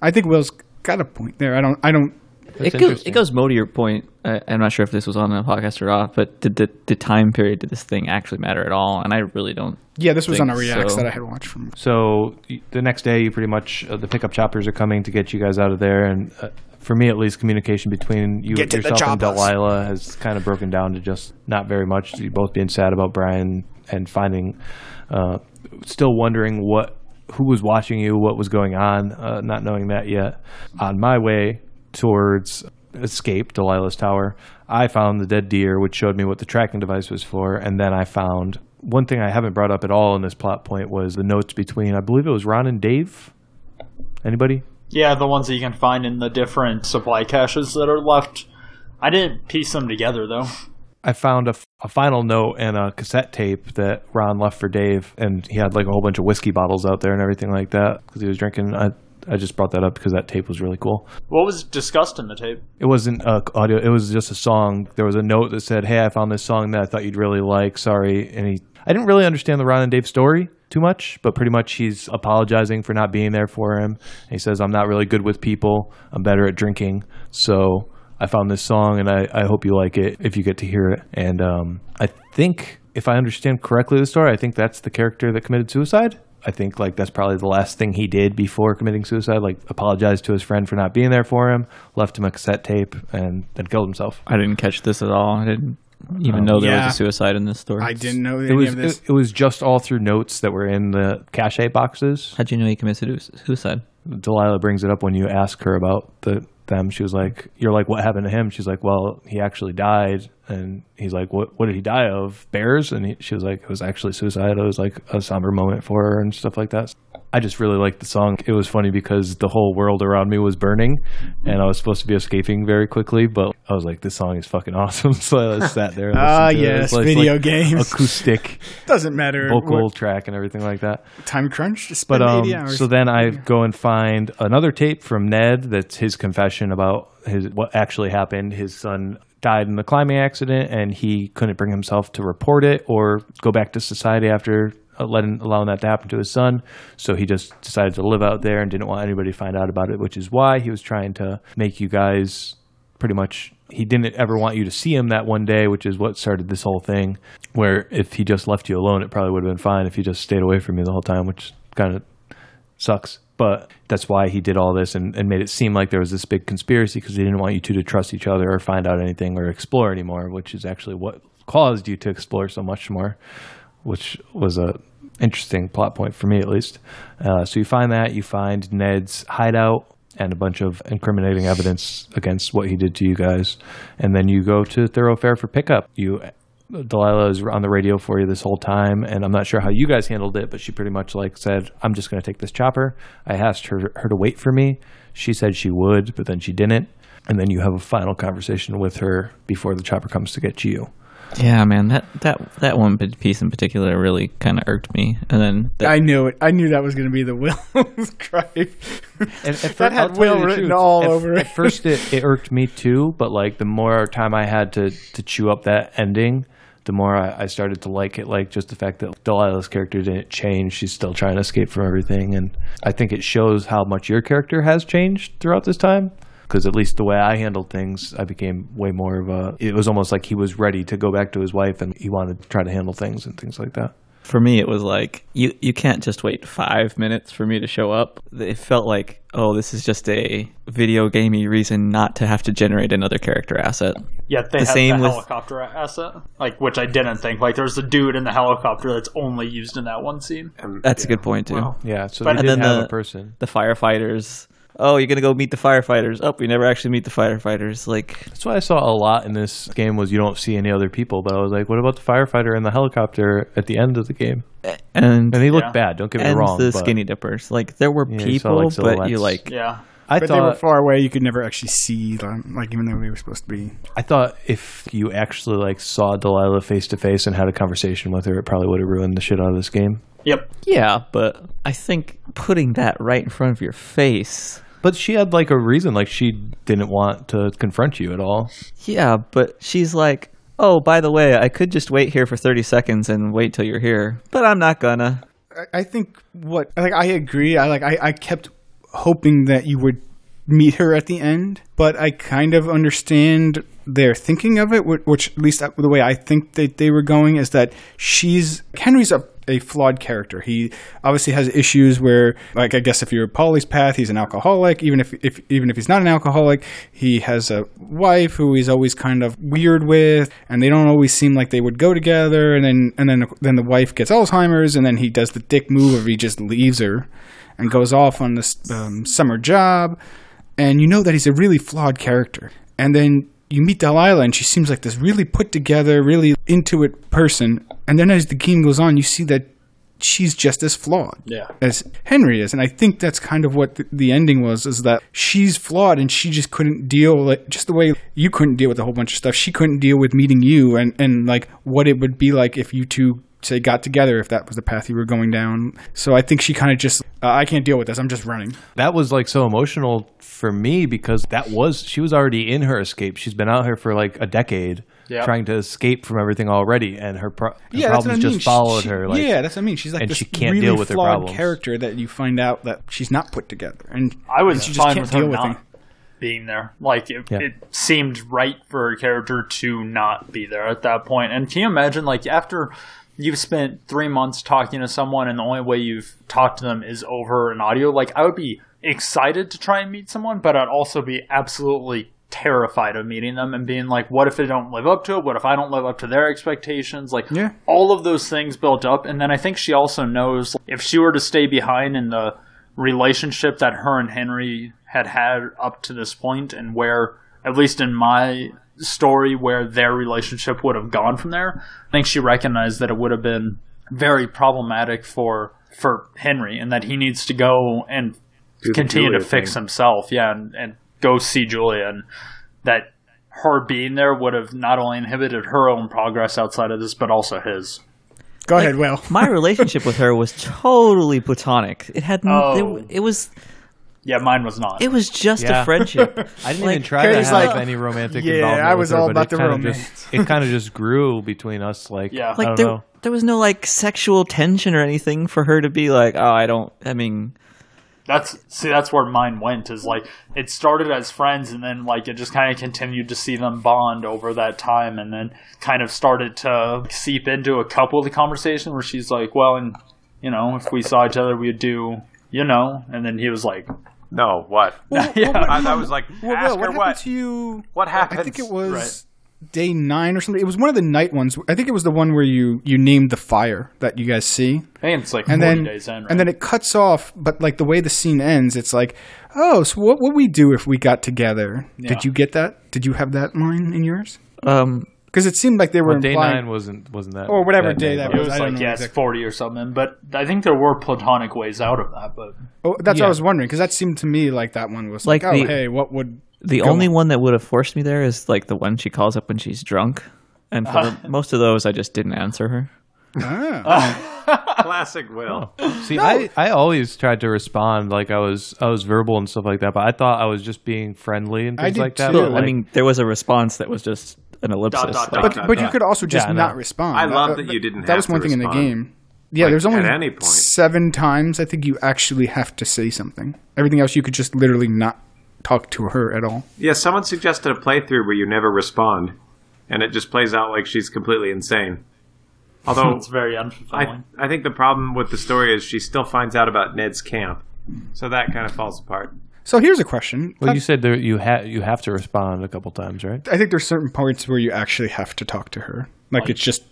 I think Will's got a point there. I don't. I don't. it goes, interesting. it goes more to your point. I, I'm not sure if this was on the podcast or off, but did the, the time period did this thing actually matter at all? And I really don't. Yeah, this was on a Think reacts so. that I had watched from. So the next day, you pretty much uh, the pickup choppers are coming to get you guys out of there, and uh, for me at least, communication between you Get to the yourself and. Delilah has kind of broken down to just not very much. You both being sad about Brian and finding, uh, still wondering what who was watching you, what was going on, uh, not knowing that yet. On my way towards escape Delilah's tower, I found the dead deer, which showed me what the tracking device was for, and then I found one thing I haven't brought up at all in this plot point was the notes between I believe it was Ron and Dave. Anybody? Yeah, the ones that you can find in the different supply caches that are left. I didn't piece them together though. I found a, f- a final note and a cassette tape that Ron left for Dave, and he had like a whole bunch of whiskey bottles out there and everything like that because he was drinking. I I just brought that up because that tape was really cool. What was discussed in the tape? It wasn't uh, audio; it was just a song. There was a note that said, "Hey, I found this song that I thought you'd really like. Sorry." And he, I didn't really understand the Ron and Dave story too much, but pretty much he's apologizing for not being there for him. He says, "I'm not really good with people. I'm better at drinking." So I found this song, and I, I hope you like it if you get to hear it. And um, I think, if I understand correctly the story, I think that's the character that committed suicide. I think like that's probably the last thing he did before committing suicide. Like apologized to his friend for not being there for him, left him a cassette tape, and then killed himself. I didn't catch this at all. I didn't even um, know there Yeah. was a suicide in this story. I didn't know any It was of this. it, it was just all through notes that were in the cache boxes. How'd you know he committed suicide? Delilah brings it up when you ask her about the them. She was like, "You're like, what happened to him?" She's like, "Well, he actually died." And he's like, "What? What did he die of? Bears?" And he, she was like, "It was actually suicide." It was like a somber moment for her and stuff like that. I just really liked the song. It was funny because the whole world around me was burning, and I was supposed to be escaping very quickly. But I was like, "This song is fucking awesome!" So I just sat there. And Ah, it. yes, It's like- video like games. acoustic Doesn't matter. vocal track and everything like that. time crunch. But um, 80 hours. so then I go and find another tape from Ned that's his confession about his what actually happened. His son died in the climbing accident, and he couldn't bring himself to report it or go back to society after uh, Uh, letting allowing that to happen to his son. So he just decided to live out there and didn't want anybody to find out about it, which is why he was trying to make you guys pretty much he didn't ever want you to see him that one day, which is what started this whole thing. Where if he just left you alone, it probably would have been fine if he just stayed away from you the whole time, which kind of sucks. But that's why he did all this and, and made it seem like there was this big conspiracy because he didn't want you two to trust each other or find out anything or explore anymore, which is actually what caused you to explore so much more, which was a interesting plot point for me at least. Uh, so you find that you find Ned's hideout and a bunch of incriminating evidence against what he did to you guys, and then you go to Thoroughfare for pickup. You Delilah is on the radio for you this whole time, and I'm not sure how you guys handled it, but she pretty much like said, "I'm just going to take this chopper." I asked her her to wait for me. She said she would, but then she didn't. And then you have a final conversation with her before the chopper comes to get you. Yeah, man, that that that one piece in particular really kind of irked me. And then the, I knew it. I knew that was going to be the Will's cry. And at that had Will written all at, over it. At first, it, it irked me too, but like the more time I had to to chew up that ending, the more I, I started to like it. Like just the fact that Delilah's character didn't change; she's still trying to escape from everything, and I think it shows how much your character has changed throughout this time. Because at least the way I handled things, I became way more of a. It was almost like he was ready to go back to his wife, and he wanted to try to handle things and things like that. for me, it was like you you can't just wait five minutes for me to show up. It felt like oh, this is just a video gamey reason not to have to generate another character asset. Yeah, they The had same the with- helicopter asset, like which I didn't think. Like there's a dude in the helicopter that's only used in that one scene. And, That's a good point too. Well, Yeah, so But- they And did then have the- a person. the firefighters. Oh, you're gonna go meet the firefighters. Oh, we never actually meet the firefighters. Like, That's what I saw a lot in this game was you don't see any other people, but I was like, what about the firefighter and the helicopter at the end of the game? and And they look Yeah. bad. Don't get me and wrong. the but skinny dippers. Like, there were Yeah, you saw, people, like, but you like Yeah, I but they were thought far away. You could never actually see them, like even though we were supposed to be. I thought if you actually like saw Delilah face to face and had a conversation with her, it probably would have ruined the shit out of this game. yep. Yeah, but I think putting that right in front of your face. But she had like a reason, like she didn't want to confront you at all. Yeah, but she's like, oh, by the way, I could just wait here for 30 seconds and wait till you're here, but I'm not gonna. I, I think what like I agree. I like I, I kept hoping that you would meet her at the end, but I kind of understand their thinking of it. wh- Which at least uh, the way I think that they were going is that she's Henry's a a flawed character. He obviously has issues where, like, I guess if you're Polly's path, he's an alcoholic. Even if, if even if he's not an alcoholic, he has a wife who he's always kind of weird with, and they don't always seem like they would go together. And then and then then the wife gets Alzheimer's, and then he does the dick move of he just leaves her and goes off on this um, summer job. And you know that he's a really flawed character. And then you meet Delilah, and she seems like this really put together, really into it person. And then as the game goes on, you see that she's just as flawed Yeah. as Henry is, and I think that's kind of what the, ending was: is that she's flawed and she just couldn't deal like just the way you couldn't deal with a whole bunch of stuff. She couldn't deal with meeting you and and like what it would be like if you two say got together if that was the path you were going down. So I think she kind of just uh, I can't deal with this. I'm just running. That was like so emotional for me because that was she was already in her escape. She's been out here for like a decade Yeah. trying to escape from everything already, and her, pro- her yeah, that's what I problems mean. just followed She- her. Like, yeah, that's what I mean. She's like and this she can't really deal with her flawed problems. character that you find out that she's not put together, and I was she just fine can't with her deal with not things. being there. Like it, Yeah. it seemed right for her character to not be there at that point. And can you imagine, like after you've spent three months talking to someone, and the only way you've talked to them is over an audio? Like I would be excited to try and meet someone, but I'd also be absolutely terrified of meeting them and being like, what if they don't live up to it? What if I don't live up to their expectations? Like Yeah. all of those things built up. And then I think she also knows if she were to stay behind in the relationship that her and Henry had had up to this point and where, at least in my story, where their relationship would have gone from there, I think she recognized that it would have been very problematic for for Henry and that he needs to go and Do continue to fix thing. himself, yeah, and, and go see Julia and that her being there would have not only inhibited her own progress outside of this, but also his. Go ahead, Will. My relationship with her was totally platonic. It had n- Oh. it, it was Yeah, mine was not. it was just Yeah. a friendship. I didn't Like, even try to Curtis, have like- any romantic Yeah, involvement. I with was her, all but about it the kinda romance. Just, it kind of just grew between us. Like, Yeah. I like don't there know. there was no like sexual tension or anything for her to be like, oh, I don't. I mean, That's see, that's where mine went. Is like it started as friends, and then like it just kind of continued to see them bond over that time, and then kind of started to seep into a couple of the conversation where she's like, "Well, and you know, if we saw each other, we'd do." You know, and then he was like, No, what? "Yeah, I, I was like, Well, ask Will, what her happened what. to you? What happened? I think it was day nine or something. It was one of the night ones. I think it was the one where you you named the fire that you guys see, I think it's like and forty then days in, right? and then it cuts off. But like the way the scene ends, it's like, oh, so what would we do if we got together? Yeah. Did you get that? Did you have that line in yours? um, Because it seemed like they were Well, day implying. nine wasn't wasn't that Or whatever that day that it was. was I like know yeah, it's exactly. forty or something. But I think there were platonic ways out of that. But Oh, that's what I was wondering because that seemed to me like that one was like, Like oh, the- hey, what would the only on. one that would have forced me there is like the one she calls up when she's drunk, and for the, most of those, I just didn't answer her. ah. Classic Will. See, I, I always tried to respond like I was I was verbal and stuff like that, but I thought I was just being friendly and I things did like that. too. but, I mean, there was a response that was just an ellipsis. dot, like- dot, But but you could also just Yeah, I know. not respond. I love Uh, that you didn't That have was one to thing in the game. Yeah, Like, there's only at any point. seven times I think you actually have to say something. Everything else you could just literally not talk to her at all. Yeah, someone suggested a playthrough where you never respond, and it just plays out like she's completely insane. Although it's very I, unfulfilling. I think the problem with the story is she still finds out about Ned's camp, so that kind of falls apart. So here's a question. well, you said there you ha- you have to respond a couple times, right? I think there's certain parts where you actually have to talk to her. Like it's just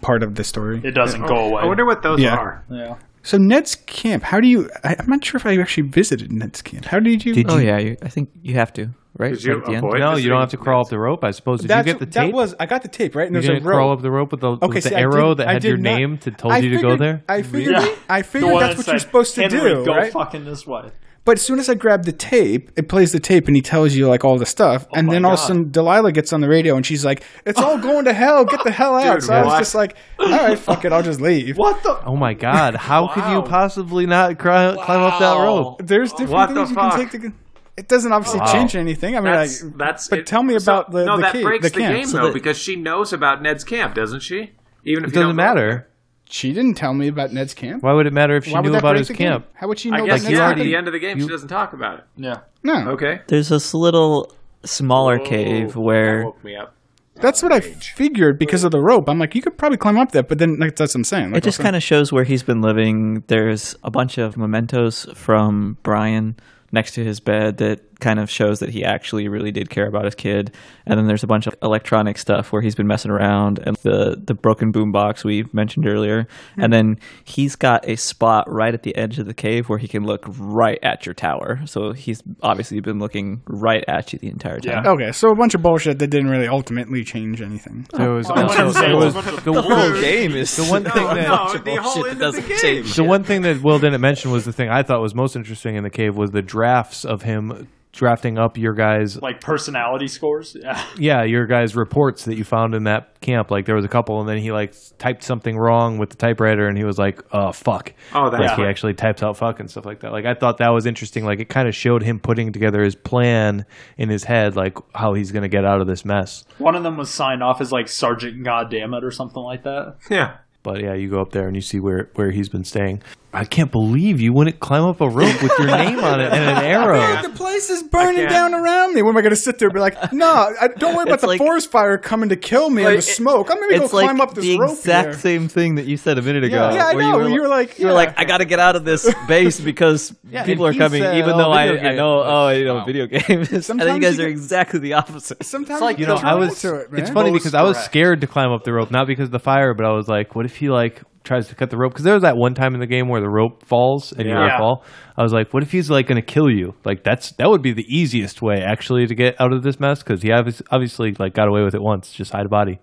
part of the story. it doesn't go away. I wonder what those Yeah. are. yeah. So Ned's camp, how do you I, I'm not sure if I actually visited Ned's camp. How did you Did oh yeah, you, I think you have to, right? Did you Right at the end? avoid- No, you don't have to crawl up the rope. I suppose. Did That's you get the tape? That was I got the tape, right? And you there's a didn't rope. crawl up the rope with the, Okay, with see, the arrow did- that had your not- name to told I you to go there. I figured Yeah. I figured one that's that what you're supposed to Henry, do, Go right? fucking this way. But as soon as I grab the tape, it plays the tape and he tells you like all the stuff. Oh and Oh my then all of a sudden Delilah gets on the radio and she's like, It's all going to hell, get the hell out. Dude, so I was just like, All right, fuck it, I'll just leave. What the? Oh my God! How could you possibly not cry, climb up that rope? There's different What the things you fuck? can take to it doesn't obviously Wow. change anything. I mean, That's I, that's. but it- tell me so- about the no. the, that cave, breaks the the, camp. game So though the- because she knows about Ned's camp, doesn't she? Even if It doesn't don't matter. She didn't tell me about Ned's camp. Why would it matter if she Why would knew that about break his the game? camp? How would she know I know guess about you yeah. At already- the end of the game, you- she doesn't talk about it. Yeah. No, Okay. There's this little smaller cave That where woke me up. that's what I figured because of the rope. I'm like, you could probably climb up that, but then like, that's what I'm saying. Like, it just kind of shows where he's been living. There's a bunch of mementos from Brian next to his bed that kind of shows that he actually really did care about his kid. And then there's a bunch of electronic stuff where he's been messing around and the the broken boombox we mentioned earlier. And mm-hmm. then he's got a spot right at the edge of the cave where he can look right at your tower. So he's obviously been looking right at you the entire time. Yeah. Okay, so a bunch of bullshit that didn't really ultimately change anything. There was also wouldn't say there was the, The whole game is the one thing that no, the whole that doesn't game. change. The one thing that Will didn't mention was the thing I thought was most interesting in the cave was the drafts of him drafting up your guys Like personality scores. Yeah. yeah your guys reports that you found in that camp like there was a couple and then he like typed something wrong with the typewriter and he was like oh fuck Oh, that's like he actually types out fuck and stuff like that like i thought that was interesting like it kind of showed him putting together his plan in his head like how he's gonna get out of this mess One of them was signed off as like Sergeant Goddammit or something like that. Yeah. but yeah you go up there and you see where where he's been staying i can't believe you wouldn't climb up a rope with your name on it and an arrow The place is burning down around me. When am I going to sit there and be like, no, I, don't worry about It's the like- forest fire coming to kill me and Like, the smoke. I'm going to go like climb up this rope." the rope exact here. same thing that you said a minute ago. Yeah, yeah, I where know. You were, You were like, you were yeah. like, I got to get out of this base because people are coming, said, even oh, though I, I know, oh, you know, video games. and then you guys you are exactly the opposite. Sometimes like, you you know, I was. it, it's funny because I was scared to climb up the rope, not because of the fire, but I was like, what if he like tries to cut the rope? Because there was that one time in the game where the rope falls and you Yeah. like Yeah. fall. I was like, what if he's like going to kill you? Like that's that would be the easiest way actually to get out of this mess because he obviously like got away with it once. Just hide a body.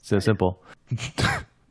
It's so simple.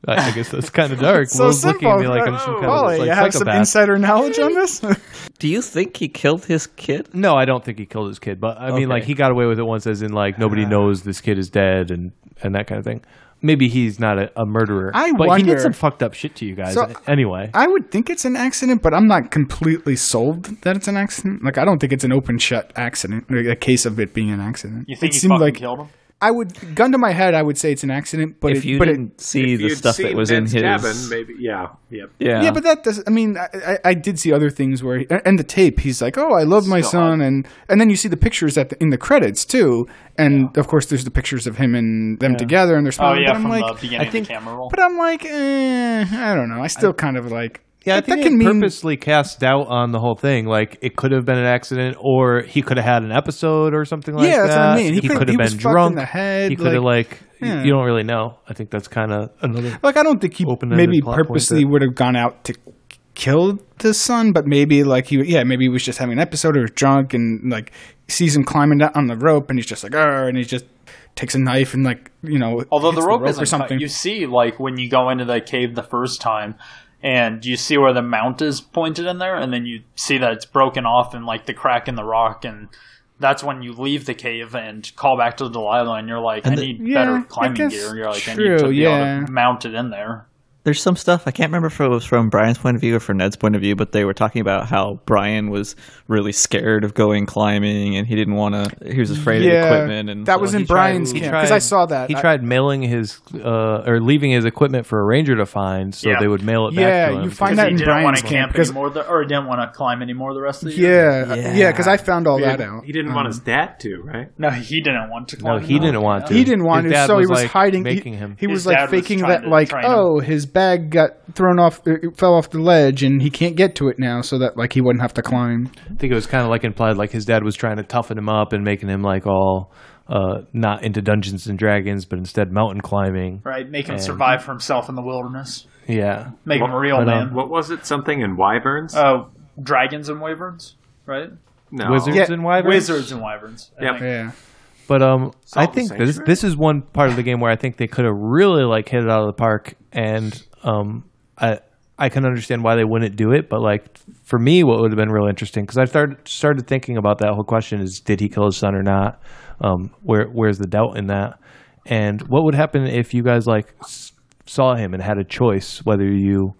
I, I guess that's kind of dark. so Will's simple. looking at me like I'm some kind Paulie, of like, you have some insider knowledge on this? Do you think he killed his kid? No, I don't think he killed his kid, but I mean, like he got away with it once, as in like nobody knows this kid is dead and and that kind of thing. Maybe he's not a, a murderer, I but he did some fucked up shit to you guys So- anyway. I would think it's an accident, but I'm not completely sold that it's an accident. Like, I don't think it's an open shut accident, like a case of it being an accident. You think it he seemed fucking like killed him? I would gun to my head. I would say it's an accident, but if it, you but didn't it, see the stuff that was Ned's in his cabin, maybe. Yeah. Yep. yeah, yeah, but that does. I mean, I, I, I did see other things where, he, and the tape. He's like, "Oh, I love my Still son," and and then you see the pictures at the, in the credits too, and of course there's the pictures of him and them together, and they're Oh yeah, but I'm from like, the beginning I think- of the camera roll. but I'm like, eh, I don't know. I still kind of like. Yeah, I that, think that it can mean purposely cast doubt on the whole thing. Like it could have been an accident, or he could have had an episode or something like Yeah, that. Yeah, that's what I mean. He He, could- could he have was been in drunk. the head, he could have like. you- yeah. You don't really know. I think that's kind of another. Like I don't think he maybe purposely that- would have gone out to kill the son, but maybe like he yeah maybe he was just having an episode or was drunk and like sees him climbing down on the rope and he's just like oh and he just takes a knife and like you know Although hits the rope, isn't something. cut, you see like when you go into the cave the first time, and you see where the mount is pointed in there, and then you see that it's broken off and like the crack in the rock, and that's when you leave the cave and call back to Delilah, and you're like, I the- need Yeah, better climbing gear. You're like, I true, need to be yeah. able to mount it in there. There's some stuff I can't remember if it was from Brian's point of view or from Ned's point of view, but they were talking about how Brian was really scared of going climbing and he didn't want to. He was afraid of equipment and that was in he tried- Brian's camp because I saw that. He I- tried mailing his uh, or leaving his equipment for a ranger to find, so Yeah. they would mail it Yeah, back to him. you find that he in didn't Brian's camp camp because anymore, the, or didn't want to climb anymore the rest of the year. yeah Yeah. yeah because I found all He that out. he didn't want his dad to, right? No, he didn't want to No, climb. he didn't want to. He didn't want His to, so he was like, hiding. making him. he was like faking that, like, oh, his bag got thrown off, it fell off the ledge, and he can't get to it now, so that like he wouldn't have to climb. I think it was kind of like implied, like his dad was trying to toughen him up and making him like all uh, not into Dungeons and Dragons, but instead mountain climbing. Right, make him survive for himself in the wilderness. Yeah, Make him a real but, um, man. What was it? Something in wyverns? Oh, dragons and wyverns, right? no. wizards Yeah, and wyverns. Wizards and wyverns. Yep. Yeah, But um, I think this this is one part of the game where I think they could have really like hit it out of the park, and um, I I can understand why they wouldn't do it, but like for me, what would have been real interesting because I started started thinking about that whole question: is did he kill his son or not? Um, where where's the doubt in that? And what would happen if you guys like s- saw him and had a choice whether you,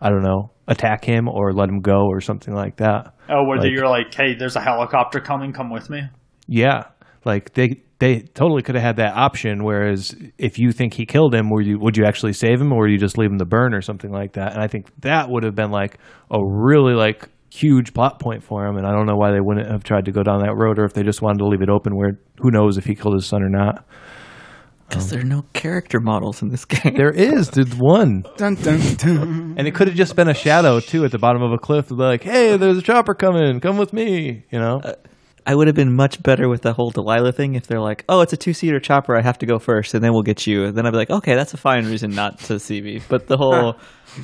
I don't know, attack him or let him go or something like that? Oh, where Like- you're like, hey, there's a helicopter coming, come with me. Yeah, like they they totally could have had that option. Whereas if you think he killed him, would you would you actually save him, or would you just leave him to burn or something like that? And I think that would have been like a really like huge plot point for him. And I don't know why they wouldn't have tried to go down that road, or if they just wanted to leave it open, where who knows if he killed his son or not. Because um, there are no character models in this game. There is, there's one. Dun, dun, dun. And it could have just been a shadow too at the bottom of a cliff. Like, hey, there's a chopper coming. Come with me. You know. Uh, I would have been much better with the whole Delilah thing if they're like, "Oh, it's a two-seater chopper. I have to go first, and then we'll get you." And then I'd be like, "Okay, that's a fine reason not to see me." But the whole,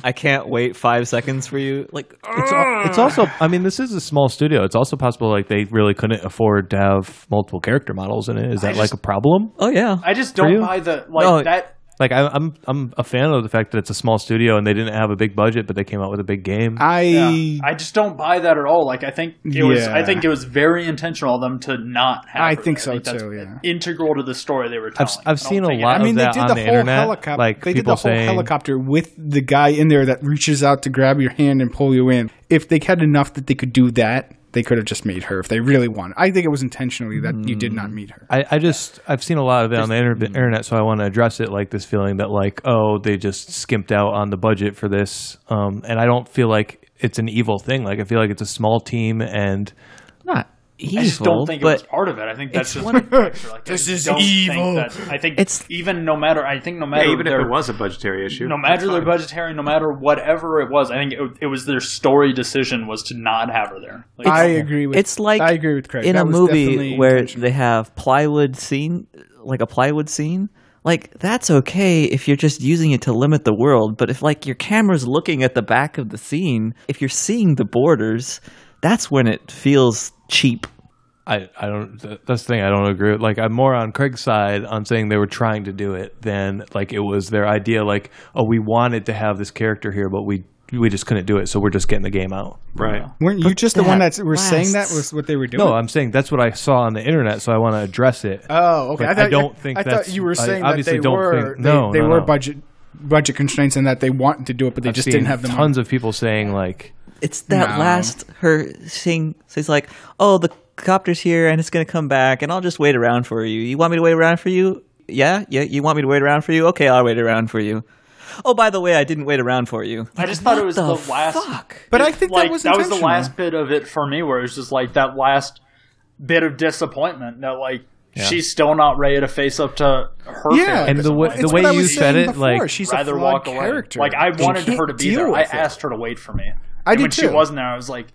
"I can't wait five seconds for you," like, It's, al- it's also, I mean, this is a small studio. It's also possible like they really couldn't afford to have multiple character models in it. Is that like a problem? oh yeah, I just you? don't buy the like No, that. Like I, I'm, I'm a fan of the fact that it's a small studio and they didn't have a big budget, but they came out with a big game. I Yeah, I just don't buy that at all. Like I think it was, I think it was very intentional of them to not have. I her think there. so, that's too, yeah. Integral to the story they were telling. I've I don't seen a think it- lot I mean, of they did the, the, whole helicopter. Like they did the whole saying, helicopter with the guy in there that reaches out to grab your hand and pull you in. If they had enough that they could do that, they could have just made her. If they really wanted, I think it was intentionally that you did not meet her. I, I just I've seen a lot of it on the inter- internet, so I want to address it like this feeling that like oh they just skimped out on the budget for this, um, and I don't feel like it's an evil thing. Like I feel like it's a small team, and not evil. I just don't think it was but part of it. I think that's just one of- the picture. Like, This I is evil. Think that, I think It's- even no matter. I think no matter Yeah, even if their- it was a budgetary issue. no matter their fine. budgetary, no matter whatever it was, I think it, it was their story decision was to not have her there. Like, I agree with. It's like I agree with Craig. in That a movie where they have plywood scene, like a plywood scene. Like that's okay if you're just using it to limit the world, but if like your camera's looking at the back of the scene, if you're seeing the borders, that's when it feels cheap. I I don't that's the thing I don't agree with. Like I'm more on Craig's side on saying they were trying to do it than like it was their idea. Like oh we wanted to have this character here, but we we just couldn't do it, so we're just getting the game out. Right. weren't you just the that one that were saying that was what they were doing? No, I'm saying that's what I saw on the internet, so I want to address it. Oh, okay. But thought, I don't think I that's- thought you were I saying that they don't were think- they, no, they no, were no. budget budget constraints and that they wanted to do it, but they I've just seen didn't have the money. tons of people saying like It's that No. last her saying she's like, "Oh, the copter's here and it's gonna come back, and I'll just wait around for you. You want me to wait around for you? Yeah, yeah. You want me to wait around for you? Okay, I'll wait around for you. Oh, by the way, I didn't wait around for you. I just thought it was What the, the last. fuck? But I think that was that was the last bit of it for me, where it was just like that last bit of disappointment that like she's still not ready to face up to her. Yeah, feelings And the of, way- the way you said it, before. like, she's rather a flawed walk away. character. Like I wanted her to be deal there. I with it. asked her to wait for me. I and did when she wasn't there, I was like,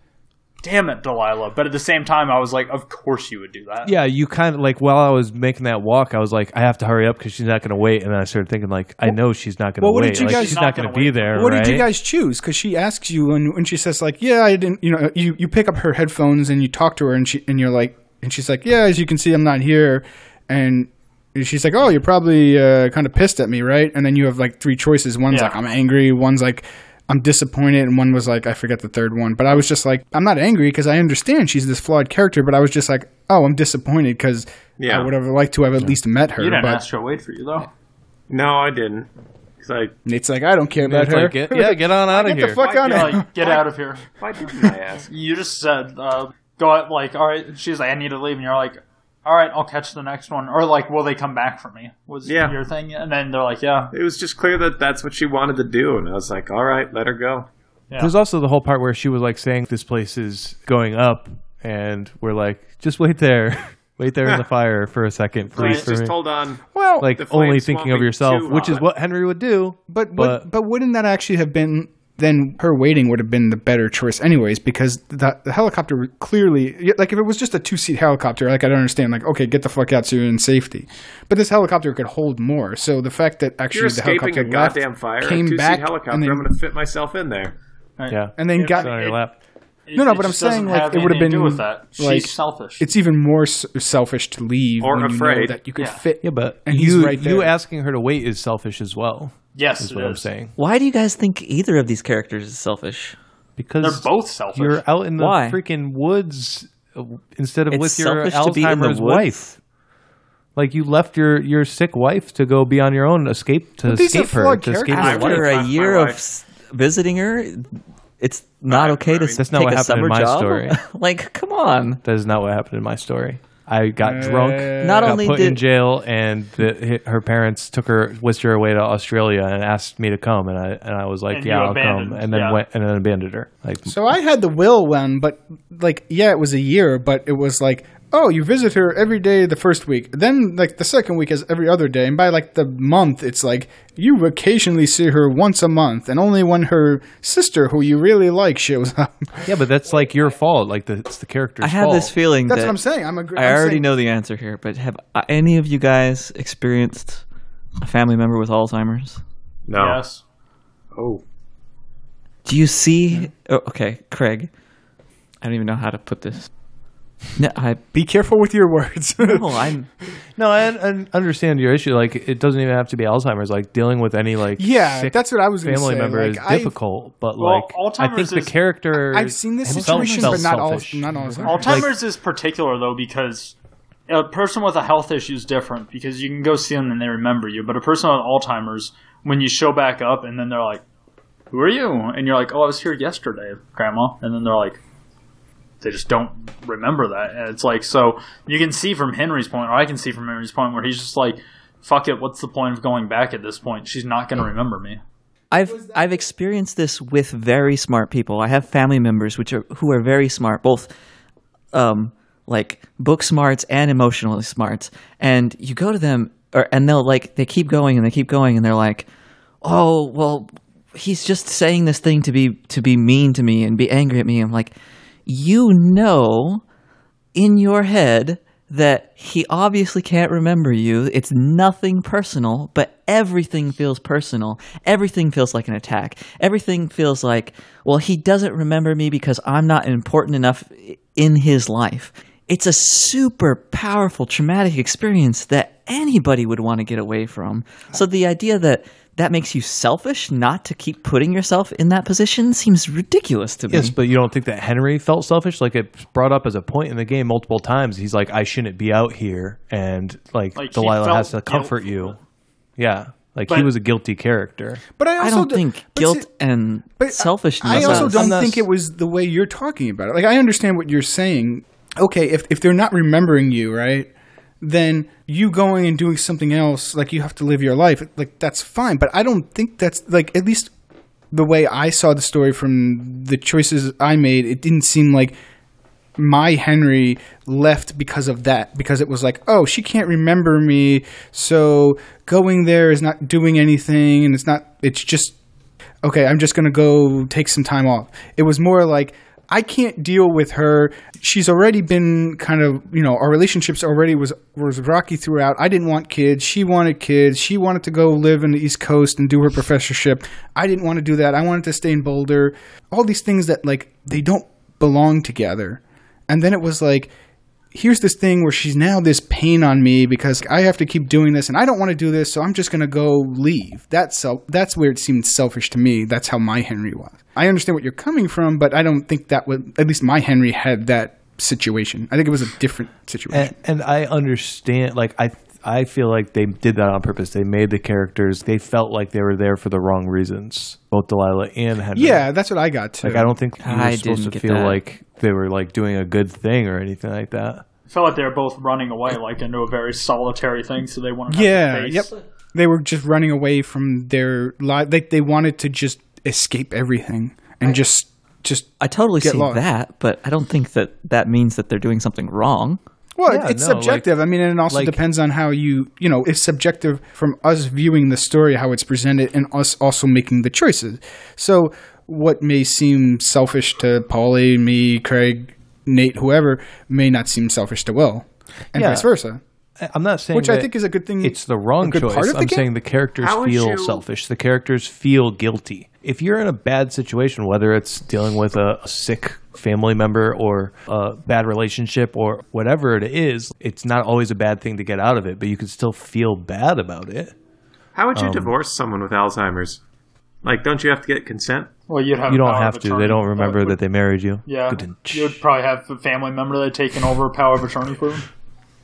"Damn it, Delilah!" But at the same time, I was like, "Of course you would do that." yeah, you kind of like while I was making that walk, I was like, I have to hurry up because she's not going to wait. And then I started thinking like, I know she's not going to well, what wait. did you like, guys- she's Not not going gonna be there. What right? did you guys choose? Because she asks you, and when she says like, "Yeah, I didn't," you know, you, you pick up her headphones and you talk to her, and she and you're like, and she's like, "Yeah, as you can see, I'm not here," and she's like, "Oh, you're probably uh, kind of pissed at me, right?" And then you have like three choices. One's Yeah. like, "I'm angry." One's like, "I'm disappointed," and one was like, I forget the third one. But I was just like, I'm not angry because I understand she's this flawed character, but I was just like, "Oh, I'm disappointed because Yeah. I would have liked to have at least met her." You didn't but ask her to wait for you though. No, I didn't. 'Cause I, Nate's like, "I don't care about her." like, get, yeah, get on out of Get here. Get the fuck Why- out You're of like, get out of here. why didn't I ask? You just said, uh, "Go out." Like, all right. She's like, "I need to leave," and you're like, "All right, I'll catch the next one." Or like, "Will they come back for me?" Was Yeah. your thing, and then they're like, "Yeah." It was just clear that that's what she wanted to do, and I was like, all right, let her go. Yeah. There's also the whole part where she was like saying this place is going up, and we're like, just wait there, wait there in the fire for a second, please. Please for just me. hold on. Well, like only thinking of yourself, too which is what Henry would do. But But- but but wouldn't that actually have been then her waiting would have been the better choice anyways because the the helicopter clearly like if it was just a two seat helicopter like I don't understand like okay get the fuck out so you're in safety but this helicopter could hold more so the fact that actually You're the helicopter a left, goddamn fire. came a two-seat back helicopter. and then, I'm going to fit myself in there. Yeah, and then got Sit on. No, no, but I'm saying, like, it would've anything to do been, with that. like, She's selfish. it's even more s- selfish to leave Or when you know afraid. that you could Yeah. fit Yeah, but and he's you right you there. asking her to wait is selfish as well. yes, Is it what I'm saying Why do you guys think either of these characters is selfish? because They're both selfish. You're out in the Why? freaking woods uh, instead of It's with your selfish to be in the Alzheimer's woods? wife. Like you left your your sick wife to go be on your own, escape to But these escape her, flawed to escape characters. After a year of visiting her, it's not Right, okay to right. s- That's not take what a happened in summer my job. story. like, come on. That is not what happened in my story. I got uh, drunk, Not got only put in did jail, and the, her parents took her, whisked her away to Australia, and asked me to come, and I and I was like, And yeah, you I'll come, abandoned, and then yeah. went and then abandoned her. Like, So I had the will one, but like, yeah, it was a year, but it was like oh, you visit her every day the first week. Then like the second week is every other day, and by like the month, it's like you occasionally see her once a month, and only when her sister, who you really like, shows up. Yeah, but that's like your fault. Like the, it's the character's I have fault. this feeling That's that what I'm saying. I'm agree- I I'm already saying- know the answer here, but have uh, any of you guys experienced a family member with Alzheimer's? No. Yes. Oh. Do you see? Oh, okay, Craig. I don't even know how to put this. No, I. Be careful with your words. No, I'm. No, I, I understand your issue. Like, it doesn't even have to be Alzheimer's. Like, dealing with any like yeah, sick that's what I was going to family say. member like, is I've- difficult. But Well, like, I think Alzheimer's the is- character. I've seen this himself situation, felt but not all. selfish. Not all. Alzheimer's is particular though because a person with a health issue is different because you can go see them and they remember you, but a person with Alzheimer's, when you show back up and then they're like, "Who are you?" and you're like, "Oh, I was here yesterday, Grandma," and then they're like, they just don't remember that, and it's like so you can see from Henry's point, or I can see from Henry's point, where he's just like, "Fuck it, what's the point of going back at this point? She's not going to remember me." I've I've experienced this with very smart people. I have family members which are who are very smart, both um like book smarts and emotionally smarts. And you go to them or and they'll like they keep going and they keep going and they're like, "Oh, well, he's just saying this thing to be to be mean to me and be angry at me." I'm like, "You know in your head that he obviously can't remember you. It's nothing personal, but everything feels personal. Everything feels like an attack. Everything feels like, well, he doesn't remember me because I'm not important enough in his life. It's a super powerful traumatic experience that anybody would want to get away from. So the idea that that makes you selfish not to keep putting yourself in that position seems ridiculous to me. Yes, but you don't think that Henry felt selfish? Like it's brought up as a point in the game multiple times. He's like, I shouldn't be out here, and like, Like, Delilah has to comfort guilt. you. Yeah, like he was a guilty character. But I, I also don't do- think but guilt see- and But selfishness. I also don't I'm think it was the way you're talking about it. Like I understand what you're saying. Okay, if if they're not remembering you, right? Then you going and doing something else, like you have to live your life, like that's fine. But I don't think that's like at least the way I saw the story from the choices I made, it didn't seem like my Henry left because of that. Because it was like, oh, she can't remember me, so going there is not doing anything, and it's not. It's just okay, I'm just to go take some time off. It was more like, I can't deal with her. She's already been kind of, you know, our relationships already was was rocky throughout. I didn't want kids. She wanted kids. She wanted to go live in the East Coast and do her professorship. I didn't want to do that. I wanted to stay in Boulder. All these things that like they don't belong together. And then it was like here's this thing where she's now this pain on me because I have to keep doing this and I don't want to do this, so I'm just going to go leave. That's self, that's where it seemed selfish to me. That's how my Henry was. I understand what you're coming from, but I don't think that would at least my Henry had that situation. I think it was a different situation. and, and I understand. Like I, I feel like they did that on purpose. They made the characters. They felt like they were there for the wrong reasons. Both Delilah and Henry. yeah, that's what I got too. Like I don't think you were I supposed to feel that. like they were like doing a good thing or anything like that. I felt like they were both running away, like into a very solitary thing, so they wanted. Yeah, to yep. They were just running away from their life. Like they wanted to just escape everything and just just I totally get see lost. that, but I don't think that that means that they're doing something wrong. Well, Yeah, it's no, subjective. I mean, and it also like- depends on how you, you know, it's subjective from us viewing the story, how it's presented, and us also making the choices. So, what may seem selfish to Paulie, me, Craig, Nate, whoever, may not seem selfish to Will, and Yeah. vice versa. I- I'm not saying Which I think is a good thing. It's the wrong choice. part of the I'm game? saying the characters How feel you- selfish. The characters feel guilty. If you're in a bad situation, whether it's dealing with a, a sick family member or a bad relationship or whatever it is, it's not always a bad thing to get out of it, but you can still feel bad about it. How would you Um, divorce someone with Alzheimer's? Like, don't you have to get consent? Well, you'd have You don't have of to. They don't remember but- that they married you. Yeah, you'd probably have a family member that taken over power of attorney for them,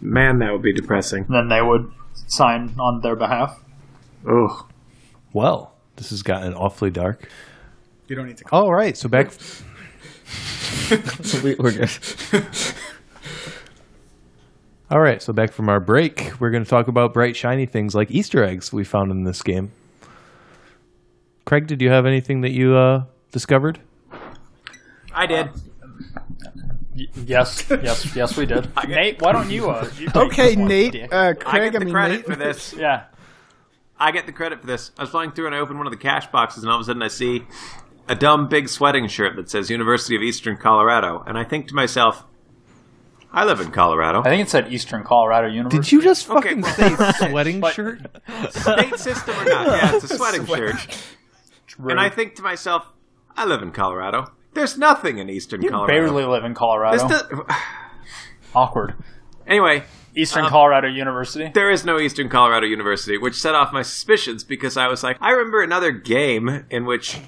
Man, that would be depressing. and then they would sign on their behalf. Ugh. Well, this has gotten awfully dark. you don't need to. All right, so back. We're good. All right, so back from our break, we're going to talk about bright, shiny things like Easter eggs we found in this game. Craig, did you have anything that you uh, discovered? I did. Y- yes, yes, yes, we did. Nate, why don't you? Uh, you take Okay, this one, Nate. dick? Uh, I Craig, get I, the mean, credit Nate. for this. yeah. I get the credit for this. I was flying through and I opened one of the cash boxes, and all of a sudden I see a dumb big sweating shirt that says University of Eastern Colorado, and I think to myself, I live in Colorado. I think it said Eastern Colorado University. Did you just Okay, fucking well- say sweating But- shirt? State system or not? Yeah, it's a sweating shirt. And I think to myself, I live in Colorado. There's nothing in Eastern Colorado. you Colorado. barely live in Colorado. This does- Awkward. anyway, Eastern Um, Colorado University. there is no Eastern Colorado University, which set off my suspicions because I was like, I remember another game in which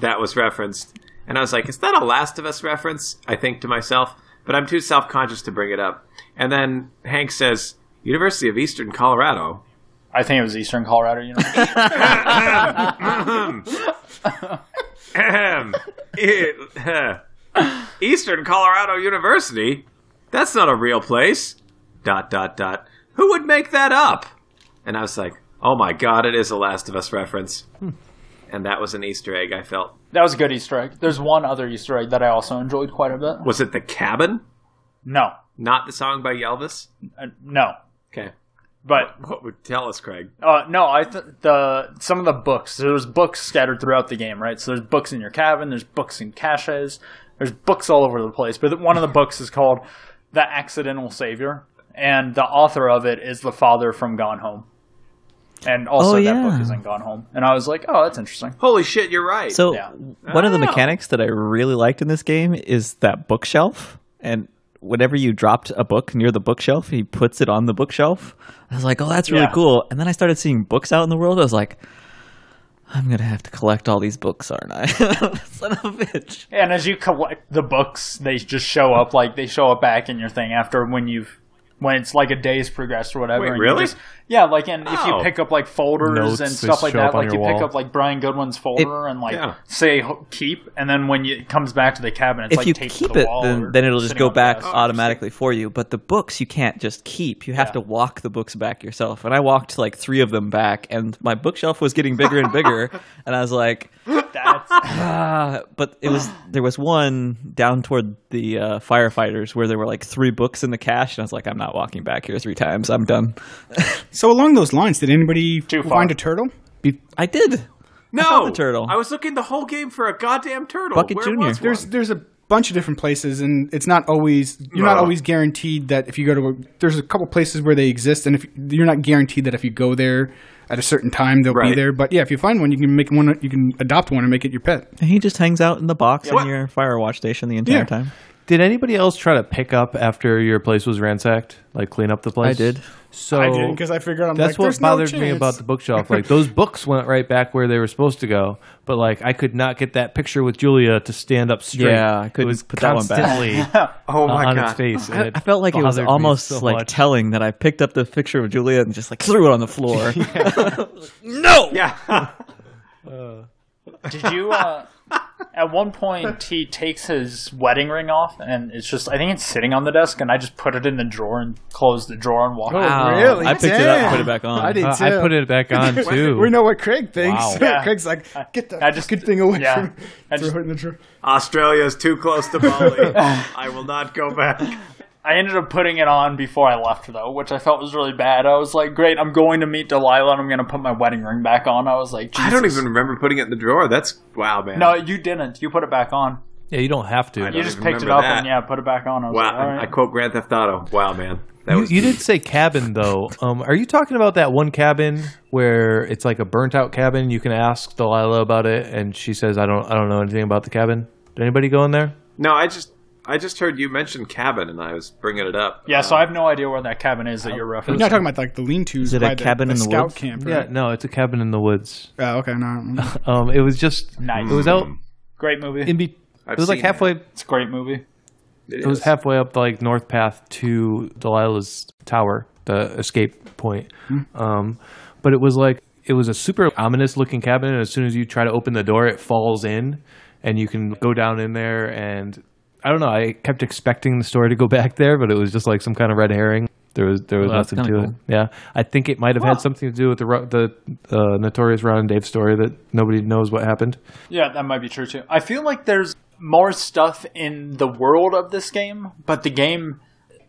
that was referenced, and I was like, is that a Last of Us reference? I think to myself, but I'm too self conscious to bring it up. And then Hank says, University of Eastern Colorado. I think it was Eastern Colorado University. Eastern Colorado University? That's not a real place. Dot dot dot. Who would make that up? And I was like, oh my god, it is a Last of Us reference. And that was an Easter egg, I felt. that was a good Easter egg. There's one other Easter egg that I also enjoyed quite a bit. Was it the cabin? No, Not the song by Elvis? uh, no, Okay. but What would tell us, Craig? Uh, no, I th- the some of the books. There's books scattered throughout the game, right? So there's books in your cabin. There's books in caches. There's books all over the place. But one of the books is called "The Accidental Savior," and the author of it is the father from Gone Home. And also, Oh, that book is in Gone Home. And I was like, oh, that's interesting. Holy shit, you're right. So Yeah. one of the Oh. mechanics that I really liked in this game is that bookshelf. And whenever you dropped a book near the bookshelf, he puts it on the bookshelf. I was like, oh, that's really Yeah. cool. And then I started seeing books out in the world. I was like, I'm gonna have to collect all these books, aren't I? Son of a bitch. And as you collect the books, they just show up like they show up back in your thing after when you've when it's like a day's progressed or whatever. Wait, really? Just, yeah, like and if you Oh. pick up like folders Notes, and stuff like that, like you your pick up like Brian Goodwin's folder and like yeah. say keep, and then when you, it comes back to the cabinet, it's if like you taped to keep the it, then, then it'll just go back desk. automatically for you. But the books you can't just keep. You have Yeah. to walk the books back yourself. And I walked like three of them back, and my bookshelf was getting bigger and bigger. and I was like, That's, ah. But it was there was one down toward the uh, firefighters where there were like three books in the cache, and I was like, I'm not walking back here three times. I'm done. So along those lines, did anybody Too far. find a turtle? I did. no! found the turtle. I was looking the whole game for a goddamn turtle. Bucket Where Junior. was There's one? there's a bunch of different places, and it's not always you're not No. always guaranteed that if you go to a, there's a couple places where they exist, and if you're not guaranteed that if you go there at a certain time they'll be Right. there. But yeah, if you find one, you can make one. You can adopt one and make it your pet. And he just hangs out in the box What? on your Firewatch station the entire Yeah. time. Did anybody else try to pick up after your place was ransacked? Like clean up the place? I did. So I did because I figured I'm that's like, what "There's no bothered me about the bookshelf. Like those books went right back where they were supposed to go, but like I could not get that picture with Julia to stand up straight. Yeah, I couldn't it was put that one back. oh my on god. its face. I, it I felt like it was almost so like much. telling that I picked up the picture of Julia and just like threw it on the floor. no. Yeah. did you? Uh, at one point, he takes his wedding ring off, and it's just I think it's sitting on the desk, and I just put it in the drawer and closed the drawer and walked. Oh, out. Wow. really? I picked it up and put it back on. I did Uh, too. I put it back on too. We know what Craig thinks. Wow. Yeah. Craig's like, get that I just- good thing away yeah. from I throw just- it in the drawer. Australia's too close to Bali. I will not go back. I ended up putting it on before I left, though, which I felt was really bad. I was like, "Great, I'm going to meet Delilah, and I'm going to put my wedding ring back on." I was like, I don't even remember putting it in the drawer. That's wow, man. No, you didn't. You put it back on. Yeah, you don't have to. don't You just picked it up that. and yeah, put it back on. I was Wow. like, all right. I quote Grand Theft Auto. Wow, man. That You, was you did say cabin though. Um, are you talking about that one cabin where it's like a burnt out cabin? You can ask Delilah about it, and she says, "I don't, I don't know anything about the cabin." Did anybody go in there? No, I just I just heard you mention cabin, and I was bringing it up. yeah, so I have no idea where that cabin is that you're referencing. You're not talking about like the lean-tos. Is it a by the, cabin the in the scout woods? camp. Yeah, Right? no, it's a cabin in the woods. Oh, okay. No, no. Um, it was just Nice. It was out Great movie. in be. I've It was like seen halfway. it's a great movie. It was halfway up the like north path to Delilah's tower, the escape point. Um, but it was like it was a super ominous looking cabin, and as soon as you try to open the door, it falls in, and you can go down in there. And I don't know. I kept expecting the story to go back there, but it was just like some kind of red herring. There was there was Well, nothing to kinda it. Yeah, I think it might have had something to do with the the uh, notorious Ron and Dave story that nobody knows what happened. Yeah, that might be true too. I feel like there's more stuff in the world of this game, but the game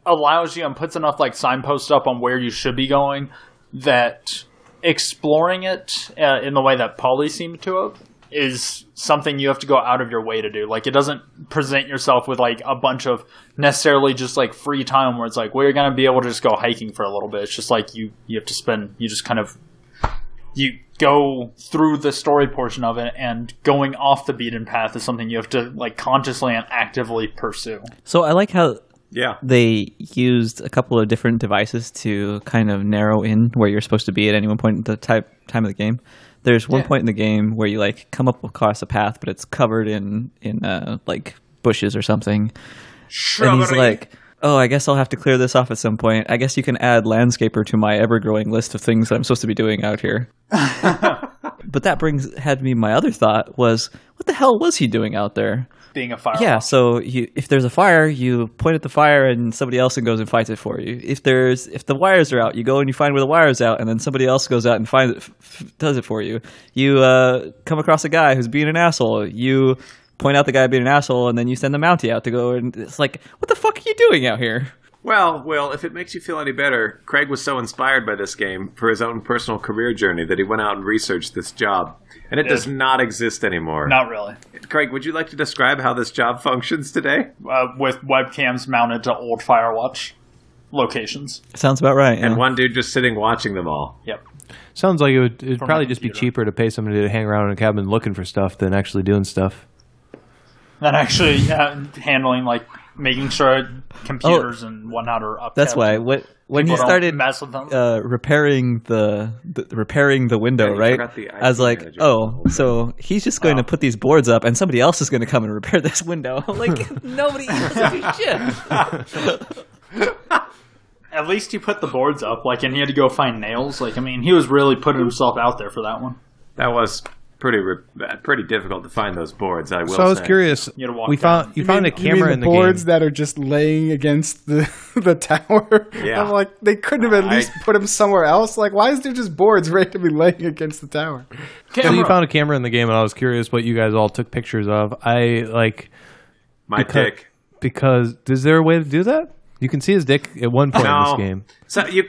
allows you and puts enough like signposts up on where you should be going that exploring it uh, in the way that Polly seemed to have is something you have to go out of your way to do. Like it doesn't present yourself with like a bunch of necessarily just like free time where it's like well you're gonna be able to just go hiking for a little bit. It's just like you you have to spend you just kind of you go through the story portion of it and going off the beaten path is something you have to like consciously and actively pursue. So I like how Yeah. they used a couple of different devices to kind of narrow in where you're supposed to be at any one point in the type, time of the game. There's one Yeah. point in the game where you like come up across a path, but it's covered in in uh, like bushes or something. And he's like, "Oh, I guess I'll have to clear this off at some point. I guess you can add landscaper to my ever-growing list of things that I'm supposed to be doing out here." but that brings had me my other thought was, what the hell was he doing out there? Being a fire. Yeah, so you, if there's a fire, you point at the fire, and somebody else goes and fights it for you. If there's if the wires are out, you go and you find where the wires out, and then somebody else goes out and finds it, f- does it for you. You uh, come across a guy who's being an asshole. You point out the guy being an asshole, and then you send the Mountie out to go. And it's like, what the fuck are you doing out here? Well, Will, if it makes you feel any better, Craig was so inspired by this game for his own personal career journey that he went out and researched this job. And it does not exist anymore. Not really. Craig, would you like to describe how this job functions today? Uh, with webcams mounted to old Firewatch locations. Sounds about right. And one dude just sitting watching them all. Yep. Sounds like it would it'd From probably just be cheaper to pay somebody to hang around in a cabin looking for stuff than actually doing stuff. Then actually uh, handling like making sure computers and whatnot are up. Oh. That's why when when he started mess with them. uh, repairing the, the repairing the window, Yeah, right? the I was like, oh, so he's just going Oh. to put these boards up, and somebody else is going to come and repair this window. like nobody uses shit. At least he put the boards up, like, and he had to go find nails. Like, I mean, he was really putting himself out there for that one. That was pretty uh, pretty difficult to find those boards, I will So I was say. curious. You had to walk We down. found you, found mean- a camera mean in the the boards game. that are just laying against the the tower. Yeah. I'm like, they couldn't have at I- least put them somewhere else. Like, why is there just boards randomly laying against the tower? so you found a camera in the game, and I was curious what you guys all took pictures of. I like My because- dick. because is there a way to do that? You can see his dick at one point in this game. So you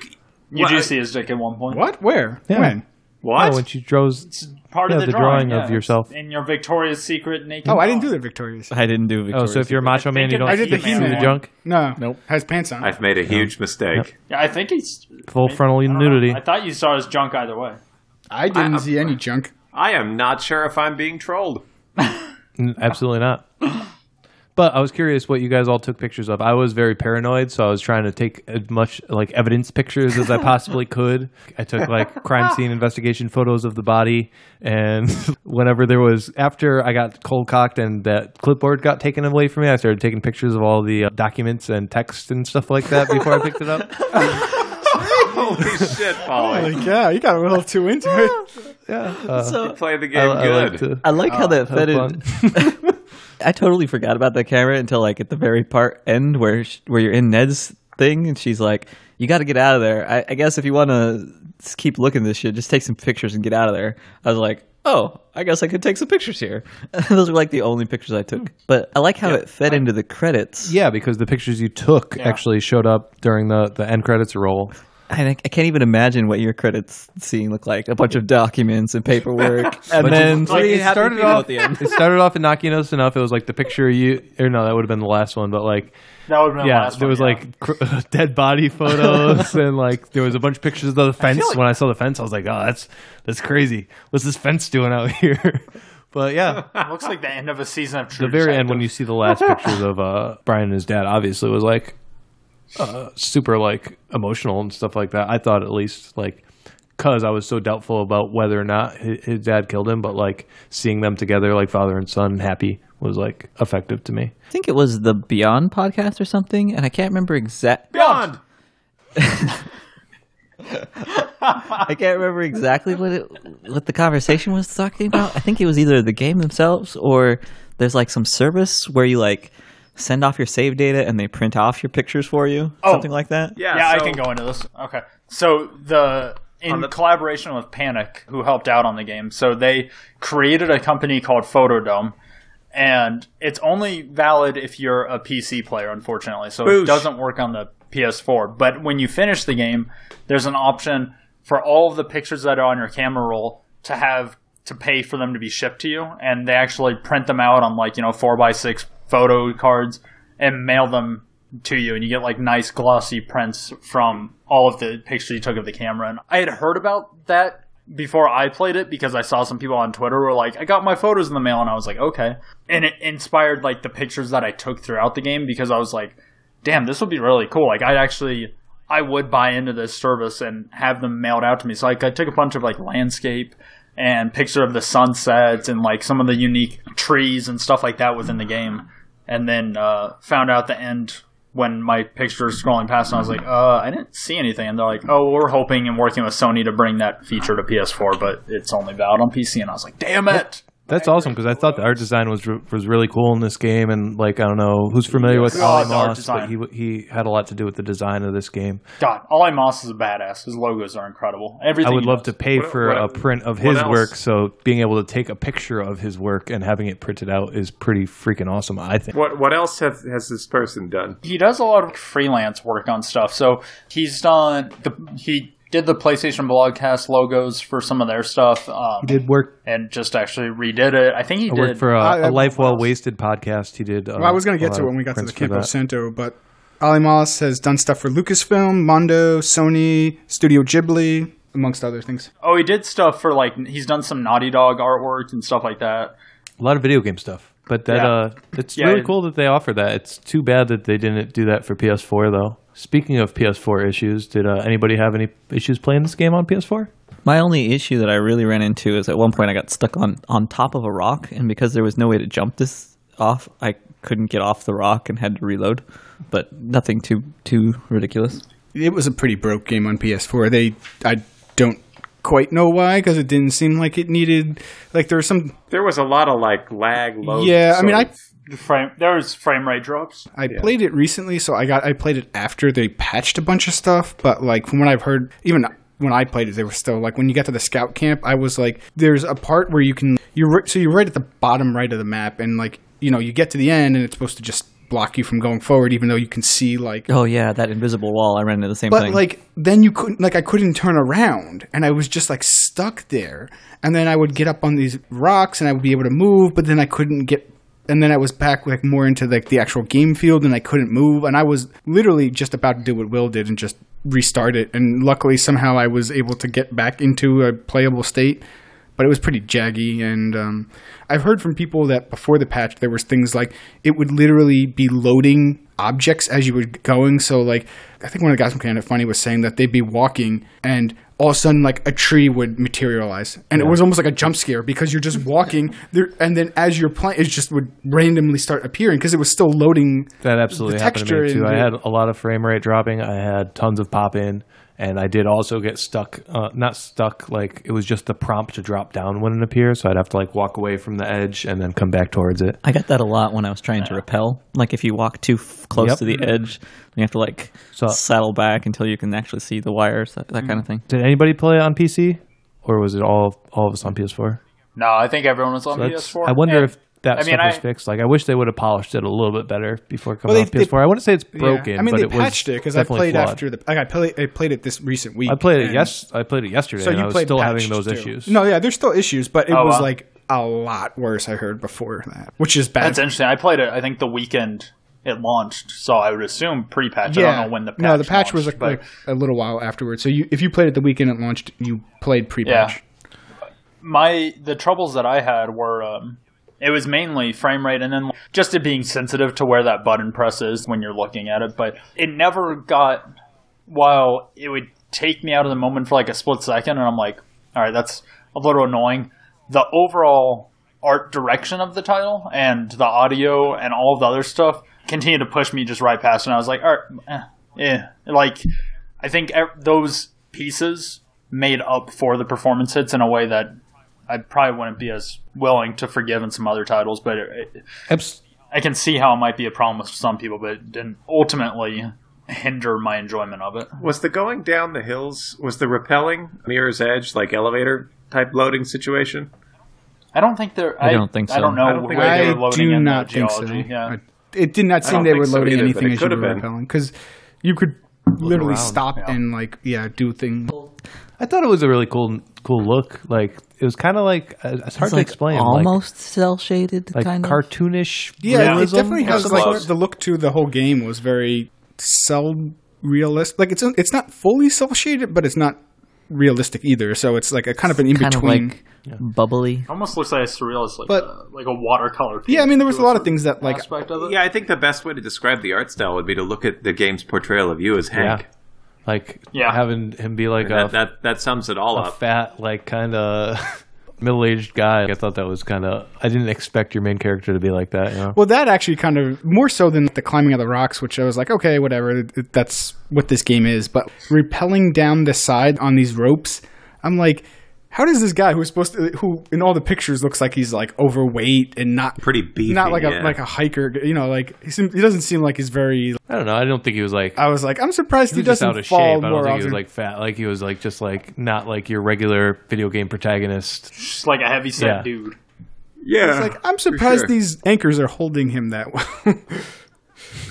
You what- do see his dick at one point. What? Where? Yeah. When? what? Oh, when she draws. Part Yeah, of the, the drawing, drawing of yeah. yourself. in your Victoria's Secret naked. Oh, I didn't do the Victoria's. I didn't do Victoria's. Oh, so if you're a macho man, you don't I did the He-Man the junk, No, Nope. Has pants on. I've made a huge mistake. Yeah, I think he's full frontal I don't know. nudity. I thought you saw his junk either way. I didn't I- see any junk. I am not sure if I'm being trolled. Absolutely not. But I was curious what you guys all took pictures of. I was very paranoid, so I was trying to take as much like evidence pictures as I possibly could. I took like crime scene investigation photos of the body, and whenever there was after I got cold cocked and that clipboard got taken away from me, I started taking pictures of all the uh, documents and text and stuff like that before I picked it up. Holy shit, Polly. Like, yeah, you got a little too into it. Yeah, uh, So Play the game I good. like to I like how that have fed in. I totally forgot about the camera until like at the very part end where sh- where you're in Ned's thing, and she's like, "You got to get out of there." I, I guess if you want to keep looking at this shit, just take some pictures and get out of there. I was like, "Oh, I guess I could take some pictures here." Those were like the only pictures I took. But I like how it fed into the credits. Yeah, because the pictures you took actually showed up during the, the end credits roll. And I, I can't even imagine what your credits scene looked like. A bunch of documents and paperwork, and then of- three it started off- at the end. It started off in innocuous enough. It was like the picture you, or no, that would have been the last one, but like, That would have been the yeah, last there one, was yeah. like cr- dead body photos and like there was a bunch of pictures of the fence. when I saw the fence, I was like, oh, that's that's crazy. What's this fence doing out here? but yeah, It looks like the end of a season of True the very end when you see the last pictures of uh, Brian and his dad, obviously was like uh, super like emotional and stuff like that. I thought at least like because I was so doubtful about whether or not his, his dad killed him, but like seeing them together, like father and son, happy was like effective to me. I think it was the Beyond podcast or something, and I can't remember exact. Beyond! I can't remember exactly what it what the conversation was talking about. I think it was either the game themselves or there's like some service where you like send off your save data and they print off your pictures for you, Oh. something like that. Yeah, yeah, I can go into this. Okay. So the in the- collaboration with Panic, who helped out on the game, so they created a company called Fotodome, and it's only valid if you're a PC player, unfortunately. So Boosh. it doesn't work on the PS4. But when you finish the game, there's an option for all of the pictures that are on your camera roll to have to pay for them to be shipped to you, and they actually print them out on like you know four by six photo cards and mail them to you, and you get like nice glossy prints from all of the pictures you took of the camera. And I had heard about that before I played it because I saw some people on Twitter were like, I got my photos in the mail, and I was like, okay. And it inspired like the pictures that I took throughout the game because I was like, damn, this would be really cool. Like, I actually, I would buy into this service and have them mailed out to me. So like, I took a bunch of like landscape and picture of the sunsets and like some of the unique trees and stuff like that within the game. And then uh, found out the end when my picture was scrolling past and I was like, uh, I didn't see anything. And they're like, oh, we're hoping and working with Sony to bring that feature to PS4, but it's only valid on PC. And I was like, damn it. That's awesome because I thought the art design was re- was really cool in this game, and like I don't know who's familiar with God, Olly the art Moss, but design. he he had a lot to do with the design of this game. God, Olly Moss is a badass. His logos are incredible. Everything. I would he love does. to pay What- for what- a print of his else? work, so being able to take a picture of his work and having it printed out is pretty freaking awesome. I think. What what else has has this person done? he does a lot of freelance work on stuff. So he's done the he did the PlayStation Blogcast logos for some of their stuff. Um, Did work. and just actually redid it. I think he I did. worked for a, I- I- a Life Well Wasted podcast. He did. Uh, Well, I was going to get to it when we got to the Campo that. Santo, but Olly Moss has done stuff for Lucasfilm, Mondo, Sony, Studio Ghibli, amongst other things. oh, he did stuff for like he's done some Naughty Dog artwork and stuff like that. A lot of video game stuff. But that Yeah. uh, it's Yeah, really it- cool that they offer that. It's too bad that they didn't do that for PS4 though. Speaking of PS4 issues, did uh, anybody have any issues playing this game on PS4? My only issue that I really ran into is at one point I got stuck on on top of a rock, and because there was no way to jump this off, I couldn't get off the rock and had to reload. But nothing too too ridiculous. It was a pretty broke game on PS4. They, I don't quite know why, because it didn't seem like it needed, like there was some, There was a lot of like lag, load. yeah, I mean, I The frame there was frame rate drops. I played it recently, so I got I played it after they patched a bunch of stuff. But like from what I've heard, even when I played it, they were still like when you get to the scout camp, I was like, there's a part where you can you're ri- so you're right at the bottom right of the map, and like you know you get to the end, and it's supposed to just block you from going forward, even though you can see like. Oh yeah, that invisible wall. I ran into the same But thing. But like then you couldn't like I couldn't turn around and I was just like stuck there. And then I would get up on these rocks and I would be able to move, but then I couldn't get and then I was back like more into like the actual game field and I couldn't move and I was literally just about to do what Will did and just restart it and luckily somehow I was able to get back into a playable state but it was pretty jaggy and um, i've heard from people that before the patch there was things like it would literally be loading objects as you were going so like i think one of the guys from Kinda Funny was saying that they'd be walking and all of a sudden like a tree would materialize and it was almost like a jump scare because you're just walking there and then as you're playing it just would randomly start appearing because it was still loading That absolutely The happened to me texture too. I had a lot of frame rate dropping. I had tons of pop in, and I did also get stuck. Uh, not stuck, like it was just the prompt to drop down when it appears. So I'd have to like walk away from the edge and then come back towards it. I got that a lot when I was trying to rappel. Like if you walk too f- close Yep. to the edge, you have to like So- saddle back until you can actually see the wires, that, that kind of thing. Did anybody play it on PC, or was it all all of us on PS4? No, I think everyone was on That's- PS4. I wonder And, if that I mean, stuff was I- fixed. Like I wish they would have polished it a little bit better before coming Well, off they- they- PS4. I wouldn't say it's Yeah. broken. i mean but they it was patched it because i played flawed. after the like, I, played, I played it this recent week I played it yes. I played it yesterday. So and you I was played still having those too. issues. No, yeah, there's still issues, but it Oh, was wow. like a lot worse. I heard before that, which is bad. That's interesting. I played it. I think the weekend it launched, so I would assume pre-patch. I don't know when the patch no, the patch was like, but- like a little while afterwards. So you, if you played it the weekend it launched, you played pre-patch. my the troubles that I had were um, it was mainly frame rate and then just it being sensitive to where that button press is when you're looking at it. But it never got while it would take me out of the moment for like a split second, and I'm like, all right, that's a little annoying. The overall art direction of the title and the audio and all the other stuff continued to push me just right past, and I was like, all right, eh, eh. like I think those pieces made up for the performance hits in a way that I probably wouldn't be as willing to forgive in some other titles, but it, it- Abs- I can see how it might be a problem with some people, but it didn't ultimately hinder my enjoyment of it. Was the going down the hills? Was the rappelling Mirror's Edge like elevator type loading situation? I don't think they're. I, don't think I don't so. know I don't think where they I were loading do in not the think so. Yeah. It did not seem they think were so loading either, anything as you were have been. repelling because you could literally around, stop yeah. and like yeah do things. I thought it was a really cool cool look. Like it was kind of like uh, it's hard It's to like explain. almost cell shaded, like, kind like of. cartoonish. Yeah, it definitely has like close. the look to the whole game was very cell realistic. Like it's it's not fully cell shaded, but it's not realistic either. So it's like a kind of an in between, like bubbly. Almost looks like a surrealist, like But- a, like a watercolor. yeah, I mean there was a lot of things that like aspect of it. Yeah, I think the best way to describe the art style would be to look at the game's portrayal of you as Yeah, Hank. Like Yeah. having him be like That, a, that that sums it all a up. fat, like kind of middle aged guy. I thought that was kind of. I didn't expect your main character to be like that. You know? Well, that actually kind of more so than the climbing of the rocks, which I was like, okay, whatever. it- it- That's what this game is. But repelling down the side on these ropes, I'm like, how does this guy who's supposed to, who in all the pictures looks like he's like overweight and not Pretty beefy, not like yeah. a like a hiker, you know, like he, seem, he doesn't seem like he's very. I don't know. I don't think he was like. I was like, I'm surprised he he, was just doesn't out of fall shape. I don't more think he was like fat. Like he was like just like not like your regular video game protagonist. Just like a heavy set Yeah. dude. yeah, It's like I'm surprised sure. these anchors are holding him that well.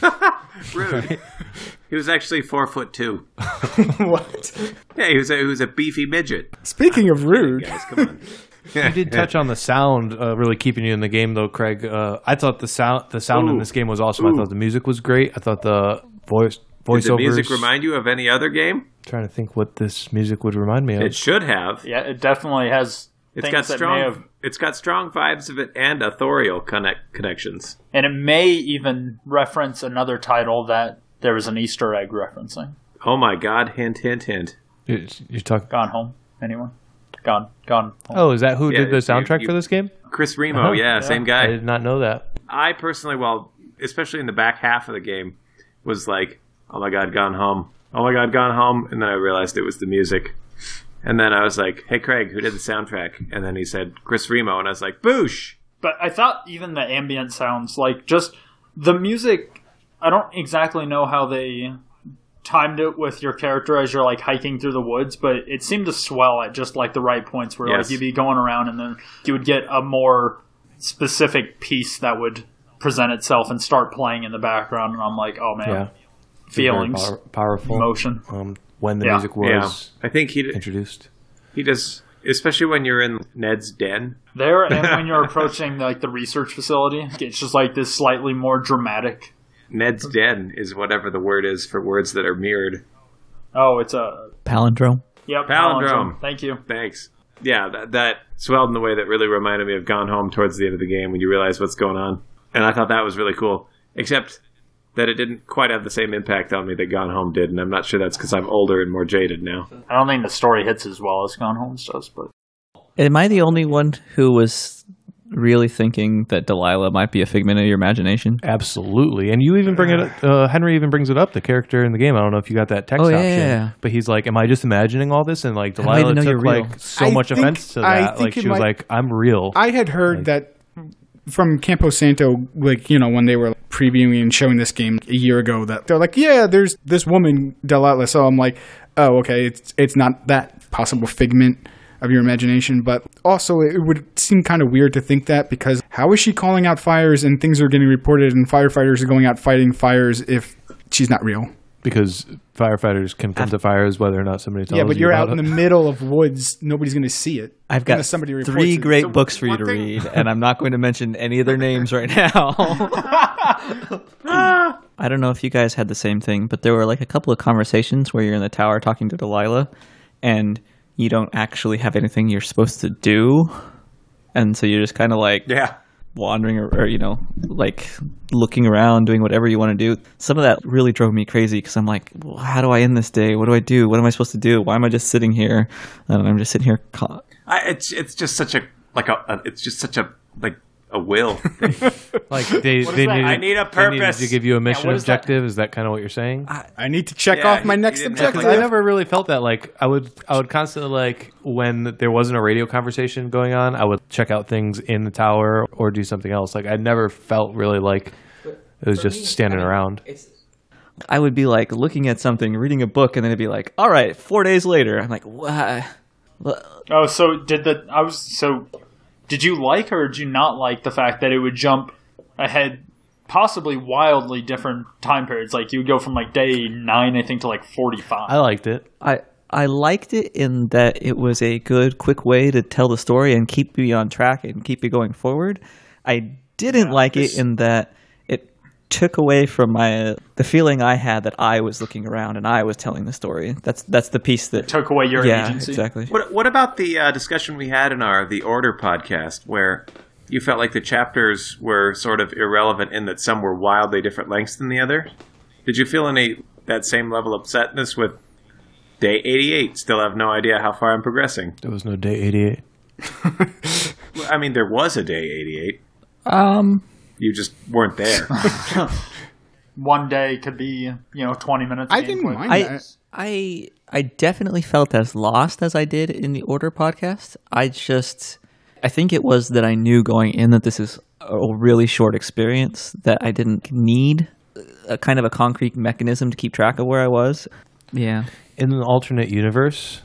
rude. he was actually four foot two. what? Yeah, he was a, he was a beefy midget. Speaking of rude, Guys, come on. You did touch on the sound uh, really keeping you in the game, though, Craig. Uh, I thought the sound the sound in Ooh. this game was awesome. I thought the music was great. I thought the voice Did voiceovers. the music remind you of any other game? trying to think what this music would remind me of. It should have. Yeah, it definitely has. It's things got that strong. may have, It's got strong vibes of it and authorial connect connections. and it may even reference another title that there was an Easter egg referencing. Oh my god! Hint, hint, hint. You- You're talking. Gone home? Anyone? Gone? Gone? Home. Oh, is that who Yeah, did the soundtrack you- for this game? Chris Remo, Uh-huh. yeah, same guy. I did not know that. I personally, well, especially in the back half of the game, was like, "Oh my god, gone home! Oh my god, gone home!" And then I realized it was the music. And then I was like, "Hey, Craig, who did the soundtrack?" And then he said, "Chris Remo," and I was like, "Boosh!" But I thought even the ambient sounds, like just the music, I don't exactly know how they timed it with your character as you're like hiking through the woods, but it seemed to swell at just like the right points where Yes. like you'd be going around and then you would get a more specific piece that would present itself and start playing in the background. And I'm like, oh man, Yeah, feelings, power- powerful. emotion. Um, when the Yeah. music was Yeah, I think he introduced. he does, especially when you're in Ned's den. There, and when you're approaching like the research facility, it's just like this slightly more dramatic. Ned's den is whatever the word is for words that are mirrored. Oh, it's a Palindrome. yep Palindrome. Thank you. Thanks. Yeah, that, that swelled in a way that really reminded me of Gone Home towards the end of the game when you realize what's going on. And I thought that was really cool. Except that it didn't quite have the same impact on me that Gone Home did, and I'm not sure that's because I'm older and more jaded now. I don't think the story hits as well as Gone Home does, but Am I the only one who was really thinking that Delilah might be a figment of your imagination? Absolutely, and you even bring it. up uh, Henry even brings it up. The character in the game. I don't know if you got that text Oh, yeah, option, yeah, yeah. but he's like, "Am I just imagining all this?" And like How do I Delilah took like so I much think- offense to that. think Like she was might- like, "I'm real." I had heard Like- that from Campo Santo, like you know, when they were previewing and showing this game a year ago, that they're like, yeah, there's this woman Delilah. So I'm like, oh, okay, it's it's not that possible figment of your imagination, but also it would seem kind of weird to think that because how is she calling out fires and things are getting reported and firefighters are going out fighting fires if she's not real? because firefighters can come to fires whether or not somebody tells you. yeah, but you you're about out in it. the middle of woods. Nobody's going to see it. I've got somebody three great So books for you to thing- read, and I'm not going to mention any of their names right now. I don't know if you guys had the same thing, but there were like a couple of conversations where you're in the tower talking to Delilah, and you don't actually have anything you're supposed to do, and so you're just kind of like Yeah. wandering or, or you know like looking around doing whatever you want to do. Some of that really drove me crazy because i'm like well, how do i end this day? What do i do? What am i supposed to do? Why am i just sitting here? And i'm just sitting here I, it's it's just such a like a, a it's just such a like a will. Like they, they that? needed, I need a they needed purpose. to give you a mission what is that? objective. Is that kind of what you're saying? I need to check Yeah, off my he- next he didn't have, objective. Because I never really felt that. Like I would, I would constantly like when there wasn't a radio conversation going on, I would check out things in the tower or do something else. Like I never felt really like it was just standing around. i would be like looking at something reading a book and then it'd be like all right four days later i'm like what Oh, so did the I was so did you like or did you not like the fact that it would jump ahead possibly wildly different time periods like you would go from like day 9 i think to like 45 I liked it. I I liked it in that it was a good, quick way to tell the story and keep you on track and keep you going forward. I didn't like it in that it took away from my the feeling I had that I was looking around and I was telling the story. That's that's the piece that took away your yeah agency exactly. What What about the uh, discussion we had in our the Order podcast, where you felt like the chapters were sort of irrelevant in that some were wildly different lengths than the other? Did you feel any that same level of upsetness with day eighty eight? Still have no idea how far I'm progressing. There was no day 88. I mean, there was a day eighty eight. Um, You just weren't there. one day could be you know 20 minutes I didn't gameplay. mind I that. I I definitely felt as lost as I did in the Order podcast. I just I think it was that I knew going in that this is a really short experience that I didn't need a kind of a concrete mechanism to keep track of where I was. Yeah. In an alternate universe,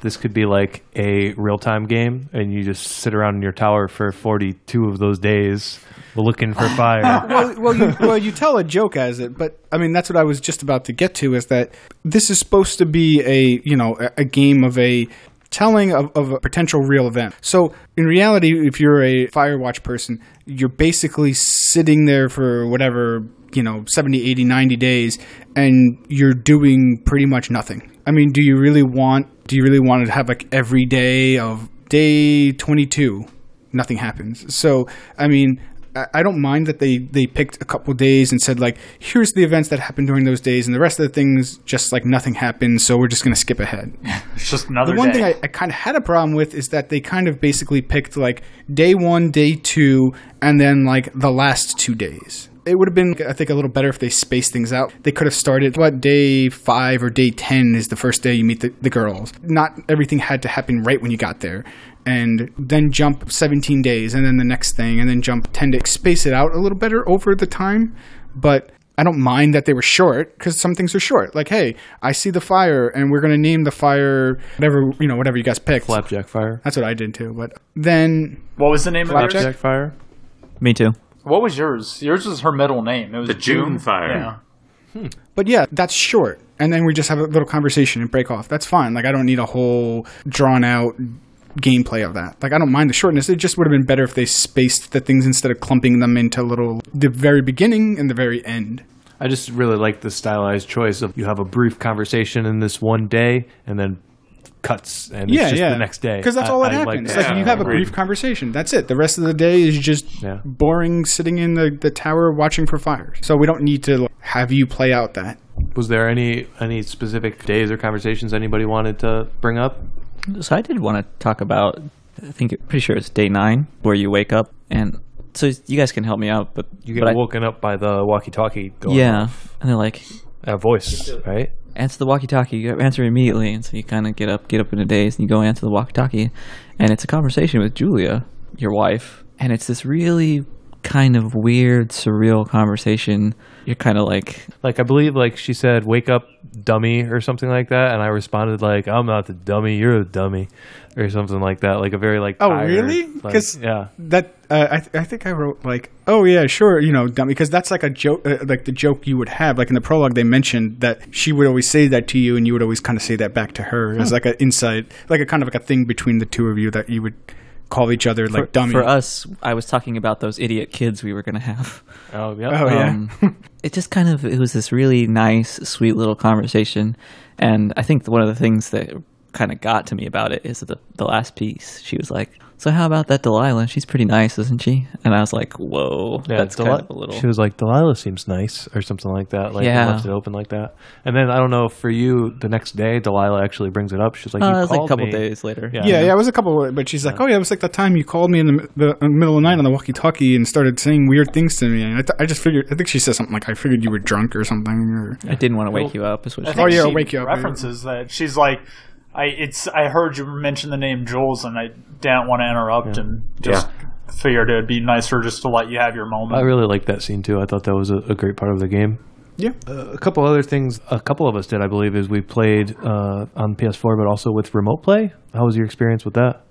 this could be like a real time game, and you just sit around in your tower for 42 of those days looking for fire. well, well, you, well, you tell a joke as it, but I mean that's what I was just about to get to. Is that this is supposed to be a you know a, a game of a telling of, of a potential real event. So in reality, if you're a Firewatch person, you're basically sitting there for whatever you know 70 80 90 days and you're doing pretty much nothing i mean do you really want do you really want to have like every day of day 22 nothing happens so i mean I- don't mind that they, they picked a couple days and said like here's the events that happened during those days and the rest of the things just like nothing happened so we're just going to skip ahead it's just another the one day thing I, I kind of had a problem with is that they kind of basically picked like day one, day two, and then like the last two days. It would have been, I think, a little better if they spaced things out. They could have started what day five or day ten is the first day you meet the, the girls. Not everything had to happen right when you got there, and then jump 17 days, and then the next thing, and then jump 10 days. Space it out a little better over the time, but I don't mind that they were short because some things are short. Like, hey, I see the fire, and we're going to name the fire whatever you know, whatever you guys picked. Flapjack fire. That's what I did too. But then, what was the name of yours Flapjack fire. Me too. what was yours yours was her middle name it was The June Fire. yeah hmm. but yeah, that's short. And then we just have a little conversation and break off. That's fine. Like, I don't need a whole drawn out gameplay of that. Like, I don't mind the shortness. It just would have been better if they spaced the things instead of clumping them into little the very beginning and the very end. I just really like the stylized choice of you have a brief conversation in this one day and then cuts and yeah, it's just yeah. the next day. Because that's I- all that I like happens. that. like you have a agreed. brief conversation. That's it. The rest of the day is just Yeah. boring sitting in the, the tower watching for fires. So we don't need to have you play out that. Was there any any specific days or conversations anybody wanted to bring up? So I did want to talk about. I think pretty sure it's day nine where you wake up, and so you guys can help me out. But You get but I- woken up by the walkie-talkie going yeah, off. and they're like, A voice, right? answer the walkie-talkie. You answer immediately, and so you kind of get up, get up in a daze, and you go answer the walkie-talkie, and it's a conversation with Julia, your wife, and it's this really kind of weird, surreal conversation. You're kind of like, Like I believe like she said wake up dummy or something like that and I responded like I'm not the dummy, you're a dummy or something like that. Like a very like Oh, tired, really? like- 'Cause- yeah. That uh, I, th- I think I wrote like, oh yeah, sure, you know, dummy, because that's like a joke, uh, like the joke you would have. Like in the prologue, they mentioned that she would always say that to you, and you would always kind of say that back to her as like an insight, like a kind of like a thing between the two of you that you would call each other like for, dummy. for us, I was talking about those idiot kids we were gonna have. Oh, yeah. Oh, yeah. Um, it just kind of it was this really nice, sweet little conversation, and I think one of the things that kind of got to me about it is the the last piece. She was like, "So how about that Delilah? She's pretty nice, isn't she?" And I was like, "Whoa, Yeah, that's Deli- kind of a little." She was like, Delilah seems nice, or something like that. Like, Yeah. left it open like that. And then I don't know for you, the next day, Delilah actually brings it up. She's like, Uh, "You it was like a couple me." days later. Yeah. yeah, yeah, it was a couple, but she's like, oh yeah, it was like that time you called me in the, the, the middle of the night on the walkie-talkie and started saying weird things to me, and I, th- I just figured, I think she said something like, I figured you were drunk or something, or I didn't want to wake you up. Is what I she think Oh, yeah, she I'll wake you up. references that she's like I it's I heard you mention the name Jules and I didn't want to interrupt and just figured it would be nicer just to let you have your moment. I really liked that scene too. I thought that was a, a great part of the game. yeah. a couple other things a couple of us did i believe is we played uh, on ps4 but also with remote play how was your experience with that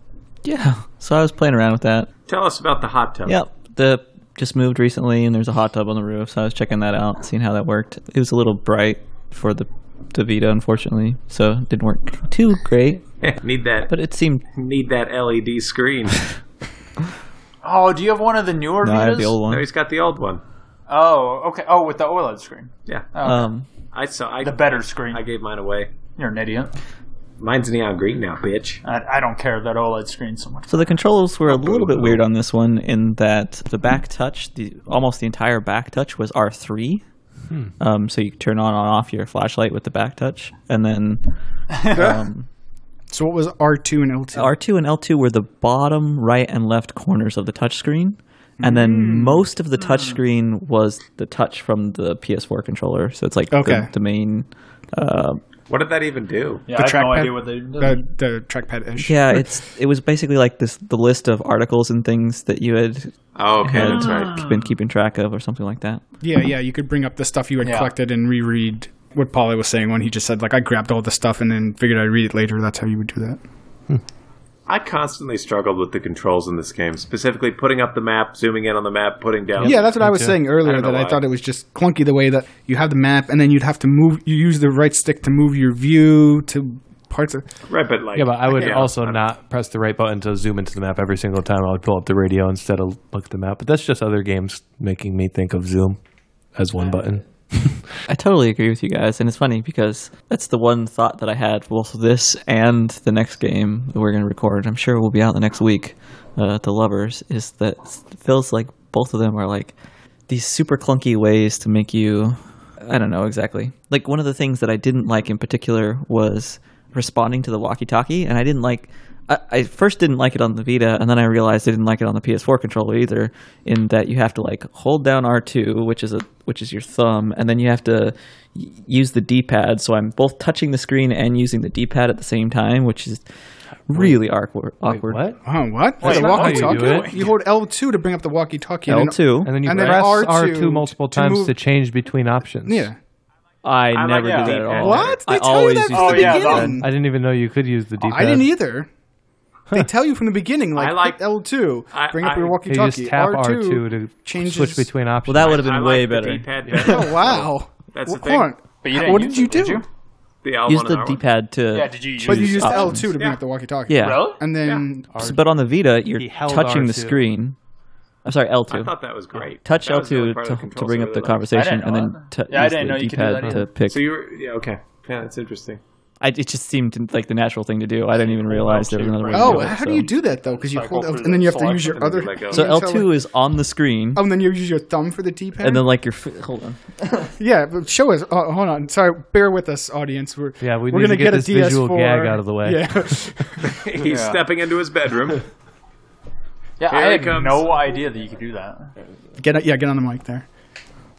Yeah. So I was playing around with that. Tell us about the hot tub. Yep. The just moved recently, and there's a hot tub on the roof. So I was checking that out, seeing how that worked. It was a little bright for the the Vita, unfortunately, so it didn't work too great. need that, but it seemed need that LED screen. oh, do you have one of the newer no, Vitas? I have the old one. No, he's got the old one. Oh, okay. Oh, with the OLED screen. Yeah. Oh, okay. Um, I saw I, the better screen. I gave mine away. You're an idiot. Mine's neon green now, bitch. I, I don't care that OLED screen so much. So the controls were a little bit weird on this one in that the back touch, the almost the entire back touch was R3, Hmm. Um, so you turn on and off your flashlight with the back touch, and then. Um, so what was R two and L two? R two and L two were the bottom right and left corners of the touchscreen, and then hmm. most of the touchscreen was the touch from the PS4 controller. So it's like okay. the, the main uh, what did that even do? Yeah, The I have no trackpad- idea what they did. the the trackpad ish. yeah, it's it was basically like this the list of articles and things that you had Oh, okay, had that's right. Uh, been keeping track of or something like that. Yeah, yeah. You could bring up the stuff you had Yeah. collected and reread what Polly was saying when he just said like I grabbed all the stuff and then figured I'd read it later. That's how you would do that. Hmm. I constantly struggled with the controls in this game, specifically putting up the map, zooming in on the map, putting down. Yeah, that's what I was too. saying earlier. don't know That I thought it was just clunky the way that you have the map and then you'd have to move. You use the right stick to move your view to parts of. right, but like Yeah, but I would yeah, also I- not press the right button to zoom into the map every single time. I would pull up the radio instead of look at the map. But that's just other games making me think of zoom as one button. I totally agree with you guys, and it's funny because that's the one thought that I had both this and the next game that we're going to record. I'm sure will be out the next week. Uh, the lovers is that it feels like both of them are like these super clunky ways to make you. I don't know exactly. Like one of the things that I didn't like in particular was responding to the walkie-talkie, and I didn't like. I, I first didn't like it on the Vita, and then I realized I didn't like it on the PS4 controller either. In that you have to like hold down R2, which is a which is your thumb, and then you have to use the D-pad. So I'm both touching the screen and using the D-pad at the same time, which is really awkward. awkward. What? Oh, what? Wait, the walkie-talkie. You? You hold L two to bring up the walkie-talkie. and then- L2. And then you And then press R2 R2, multiple to times move- to change between options. Yeah. I, I never like do the that at all. What? I They tell you always that use from Oh, the yeah, beginning. I didn't even know you could use the D-pad. I didn't either. They tell you from the beginning, like, I like- L two, I- bring up I- your walkie-talkie. just tap R2 R2 to changes- switch between options. Well, that would have been I way like the better. D-pad better. Oh wow! That's the Well, thing. But you didn't what use did you it, do? did you? The Use the D-pad to. Yeah, did you use But you used L two to bring Yeah. up the walkie-talkie. Yeah. Really? And then So- but on the Vita, you're He touching the R2. screen. I'm sorry, L2. I thought that was great. Touch That was really L2 to, to bring up the conversation, and then t- Yeah, use the know you could do D-pad to pick. So you were yeah okay. Yeah, that's interesting. I, it just seemed like the natural thing to do. I didn't even realize oh, there was another way to oh, do it. how so. do you do that though? Because you hold go L, and then you have to use your other. and then let go. So L2 is on the screen, Oh, and then you use your thumb for the D-pad. and then like your f- hold on. yeah, but show us. Oh, hold on. Sorry, bear with us, audience. We're Yeah, we we're need gonna to get a this visual DS4. gag out of the way. Yeah. He's Yeah. stepping into his bedroom. Yeah, Here I he had comes. no idea that you could do that. get yeah, get on the mic there.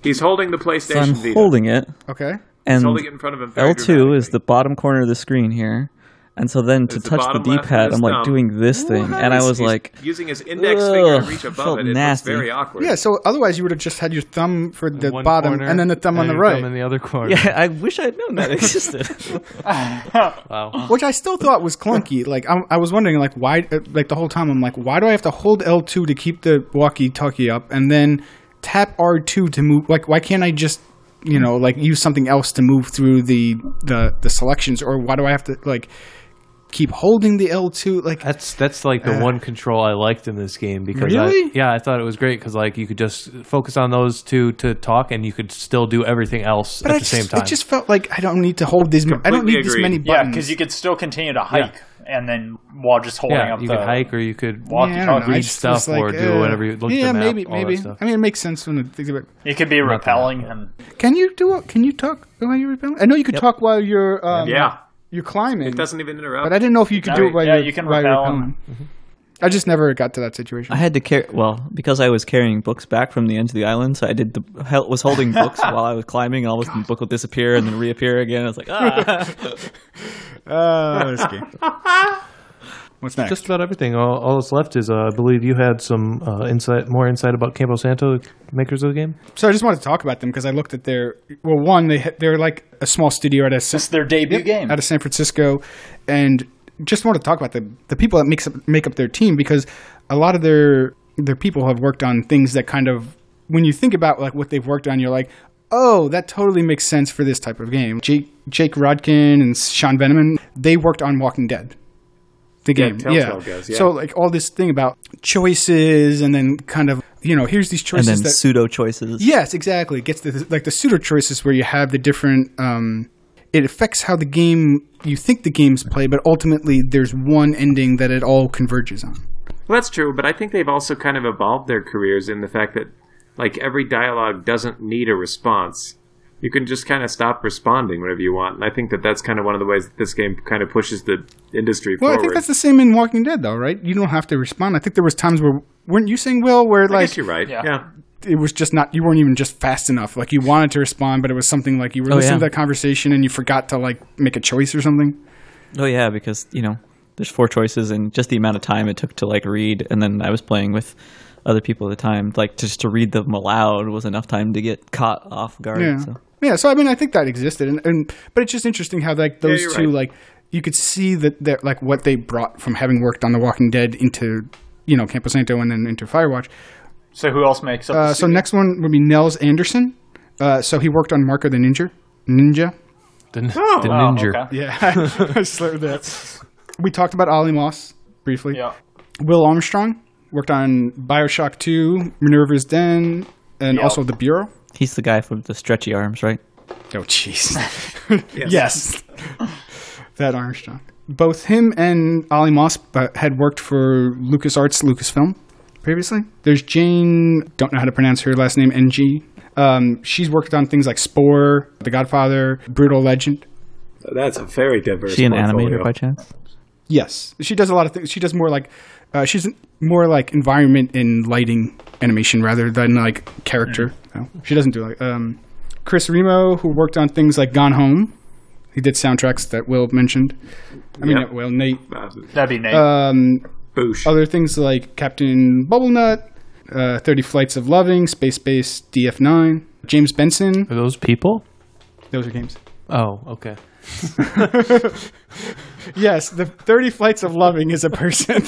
He's holding the So PlayStation I'm Vita. holding it, Okay. He's and holding it in front of him. L2 is the bottom corner of the screen here, and so then to the touch the bottom left of D-pad, I'm like thumb. doing this thing, and I was He's like, using his index finger to reach above felt it. It nasty. looks very awkward. Yeah. So otherwise, you would have just had your thumb for the One bottom corner, and then the thumb on the your right. Thumb in the other corner. yeah, I wish I'd known that existed. Wow. which I still thought was clunky. Like I, I was wondering, like why, uh, like the whole time, I'm like, why do I have to hold L two to keep the walkie-talkie up, and then tap R two to move? Like, why can't I just, you know, like use something else to move through the the the selections, or why do I have to like keep holding the L two? Like, That's that's like the Uh, one control I liked in this game because Really? I, yeah I thought it was great because like you could just focus on those two to talk and you could still do everything else but at I the just, same time. it just felt like I don't need to hold these. I don't Completely need this agreed. many Yeah, buttons. because you could still continue to hike, and then while just holding yeah, up you the could hike or you could walk- Yeah, I don't know. I read just stuff like, or do uh, whatever you look at Yeah, the map, maybe, all that maybe. stuff. I mean, it makes sense when I think about. It could be repelling, and Can you do? it? Can you talk while you're repelling? I know you could talk while you're. Um, Yeah. You're climbing. It doesn't even interrupt. But I didn't know if you could No, do it while yeah, you're, you can while you're repel. Repelling. I just never got to that situation. I had to carry well because I was carrying books back from the end of the island, so I did the hel- was holding books while I was climbing. All of a sudden, the book would disappear and then reappear again. I was like, ah. Uh, this game. What's next? Just about everything. All, all that's left is, uh, I believe you had some uh, insight, more insight about Campo Santo, makers of the game. so I just wanted to talk about them because I looked at their. Well, one they ha- they're like a small studio out of this is their debut game. out of San Francisco, and just want to talk about the the people that makes up, make up their team because a lot of their their people have worked on things that kind of when you think about like what they've worked on, you're like, oh, that totally makes sense for this type of game. Jake Jake Rodkin and Sean Vanaman, they worked on Walking Dead. The Yeah, game, Telltale guys, yeah. So like all this thing about choices, and then kind of you know here's these choices and choices then that pseudo choices. Yes, exactly. It gets the like the pseudo choices where you have the different. Um, it affects how the game you think the game's play, but ultimately there's one ending that it all converges on. Well, that's true, but I think they've also kind of evolved their careers in the fact that, like, every dialogue doesn't need a response. You can just kind of stop responding whenever you want, and I think that that's kind of one of the ways that this game kind of pushes the industry Well, forward. I think that's the same in Walking Dead, though, right? You don't have to respond. I think there was times where weren't you saying, Will, where I like guess you're right. Yeah. Yeah. It was just not you weren't even just fast enough. Like you wanted to respond, but it was something like you were Oh, listening yeah. to that conversation and you forgot to like make a choice or something. Oh yeah, because you know there's four choices and just the amount of time it took to like read, and then I was playing with other people at the time. Like just to read them aloud was enough time to get caught off guard. Yeah. So. Yeah, so I mean, I think that existed, and, and but it's just interesting how like those you're two right. like you could see that that like what they brought from having worked on The Walking Dead into you know Campo Santo and then into Firewatch. So who else makes up? Uh, the so studio? next one would be Nels Anderson. Uh, so he worked on Mark of the Ninja. Ninja. The, the Oh, ninja. okay. Yeah, I slurred that. We talked about Olly Moss briefly. Yeah. Will Armstrong worked on Bioshock 2, Minerva's Den, and Yeah. also The Bureau. He's the guy from the stretchy arms, right? Oh, jeez. Yes. yes. that Armstrong. Both him and Olly Moss uh, had worked for LucasArts, Lucasfilm previously. There's Jane, don't know how to pronounce her last name, NG. Um, she's worked on things like Spore, The Godfather, Brutal Legend. That's a very diverse. Is she an portfolio. animator by chance? Yes, she does a lot of things. She does more like uh, she's more like environment and lighting animation rather than like character. No, she doesn't do like um, Chris Remo, who worked on things like Gone Home. He did soundtracks that Will mentioned. I mean, Yep. Will Nate. That'd be Nate. Um, Boosh. other things like Captain Bubblenut, uh, Thirty Flights of Loving, Space Base DF9, James Benson. Are those people? Those are games. Oh, okay. Yes, the 30 Flights of Loving is a person.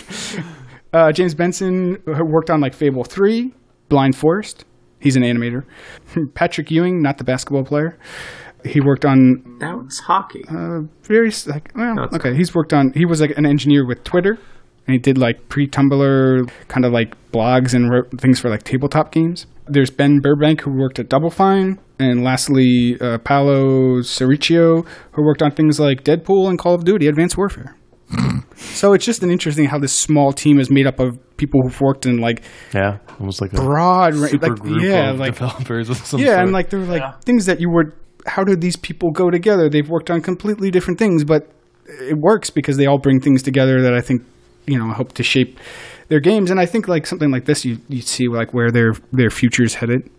uh, James Benson worked on like Fable 3, Blind Forest. He's an animator. Patrick Ewing, not the basketball player. He worked on that was hockey. uh, various like well, That's okay. He's worked on. He was like an engineer with Twitter, and he did like pre-Tumblr kind of like blogs and wrote things for like tabletop games. There's Ben Burbank who worked at Double Fine, and lastly uh, Paolo Surricchio who worked on things like Deadpool and Call of Duty: Advanced Warfare. so it's just an interesting how this small team is made up of people who've worked in like Yeah, almost like a broad, ra- super like group yeah, of like developers of some yeah, sort. and like they're like Yeah. things that you would. How did these people go together? They've worked on completely different things, but it works because they all bring things together that I think you know help to shape their games. And I think like something like this, you you see like where their their future's headed.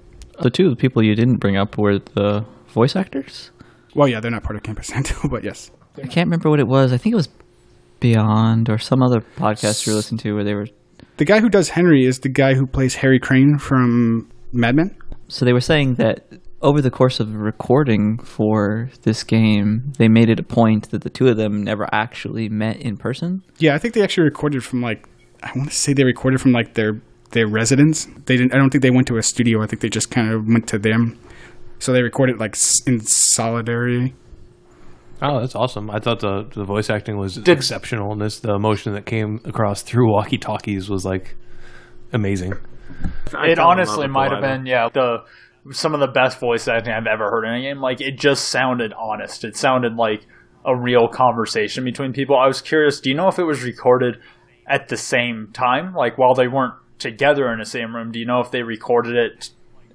The two of the people you didn't bring up were the voice actors. Well, yeah, they're not part of Campo Santo, but yes, I can't remember what it was. I think it was Beyond or some other podcast you were listening to where they were. the guy who does Henry is the guy who plays Harry Crane from Mad Men. So they were saying that over the course of recording for this game, they made it a point that the two of them never actually met in person. Yeah, I think they actually recorded from like I want to say they recorded from like their their residence. They didn't. I don't think they went to a studio. I think they just kind of went to them. So they recorded like in solidarity. Oh, that's awesome. I thought the the voice acting was exceptional, and this the emotion that came across through walkie talkies was like amazing. It fell in love honestly might have been yeah the some of the best voice acting I've ever heard in a game. Like it just sounded honest. It sounded like a real conversation between people. I was curious. Do you know if it was recorded at the same time, like while they weren't together in the same room? Do you know if they recorded it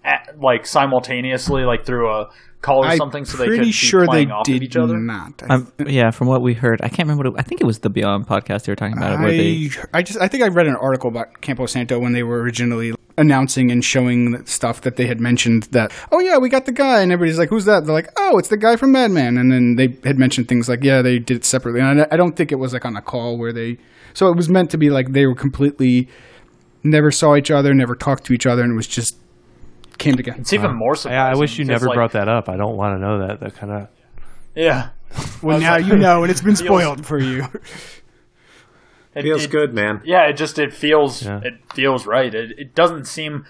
at, like simultaneously, like through a call or I'm something, so they pretty could be sure they playing off did of each other? not. I, Um, yeah, from what we heard, I can't remember what it, I think it was the Beyond podcast they were talking about it, where they I, I just I think I read an article about Campo Santo when they were originally announcing and showing stuff that they had mentioned that oh yeah we got the guy and everybody's like who's that they're like oh it's the guy from Mad Men. And then they had mentioned things like yeah they did it separately and I, I don't think it was like on a call where they so it was meant to be like they were completely never saw each other never talked to each other and it was just came together It's even more surprising. Yeah, I wish you never like, brought that up. I don't want to know that. That kind of Yeah, well now you know and it's been spoiled for you It Feels it- good, man. Yeah, it just it feels Yeah. it feels right. It it doesn't seem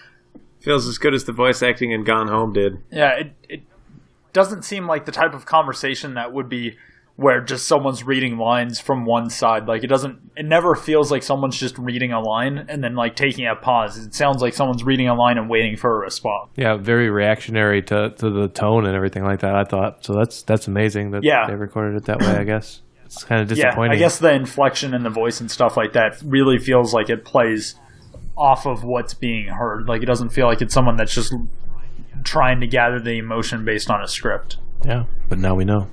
Feels as good as the voice acting in Gone Home did. yeah it it doesn't seem like the type of conversation that would be where just someone's reading lines from one side. Like it doesn't it never feels like someone's just reading a line and then like taking a pause. It sounds like someone's reading a line and waiting for a response. Yeah, very reactionary to, to the tone and everything like that. I thought so. That's that's amazing that Yeah. they recorded it that way. I guess it's kind of Yeah, disappointing. I guess the inflection in the voice and stuff like that really feels like it plays off of what's being heard. Like it doesn't feel like it's someone that's just trying to gather the emotion based on a script. Yeah, but now we know.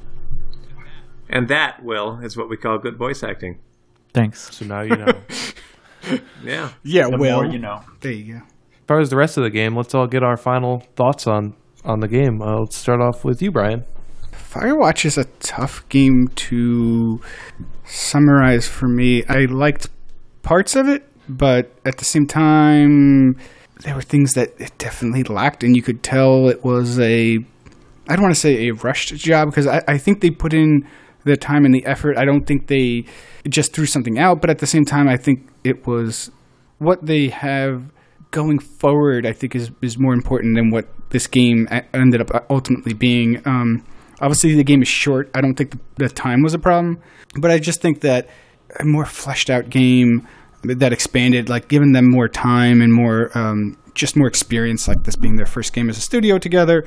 And that, Will, is what we call good voice acting. Thanks. So now you know. Yeah. Yeah, The well, more you know. there you go. As far as the rest of the game, let's all get our final thoughts on on the game. Uh, let's start off with you, Brian. Firewatch is a tough game to summarize for me. I liked parts of it, but at the same time, there were things that it definitely lacked, and you could tell it was a. I don't want to say a rushed job because I, I think they put in the time and the effort. I don't think they just threw something out, but at the same time, I think it was what they have going forward. I think is is more important than what this game ended up ultimately being. Um, obviously, the game is short. I don't think the, time was a problem, but I just think that a more fleshed out game that expanded, like giving them more time and more, um, just more experience, like this being their first game as a studio together.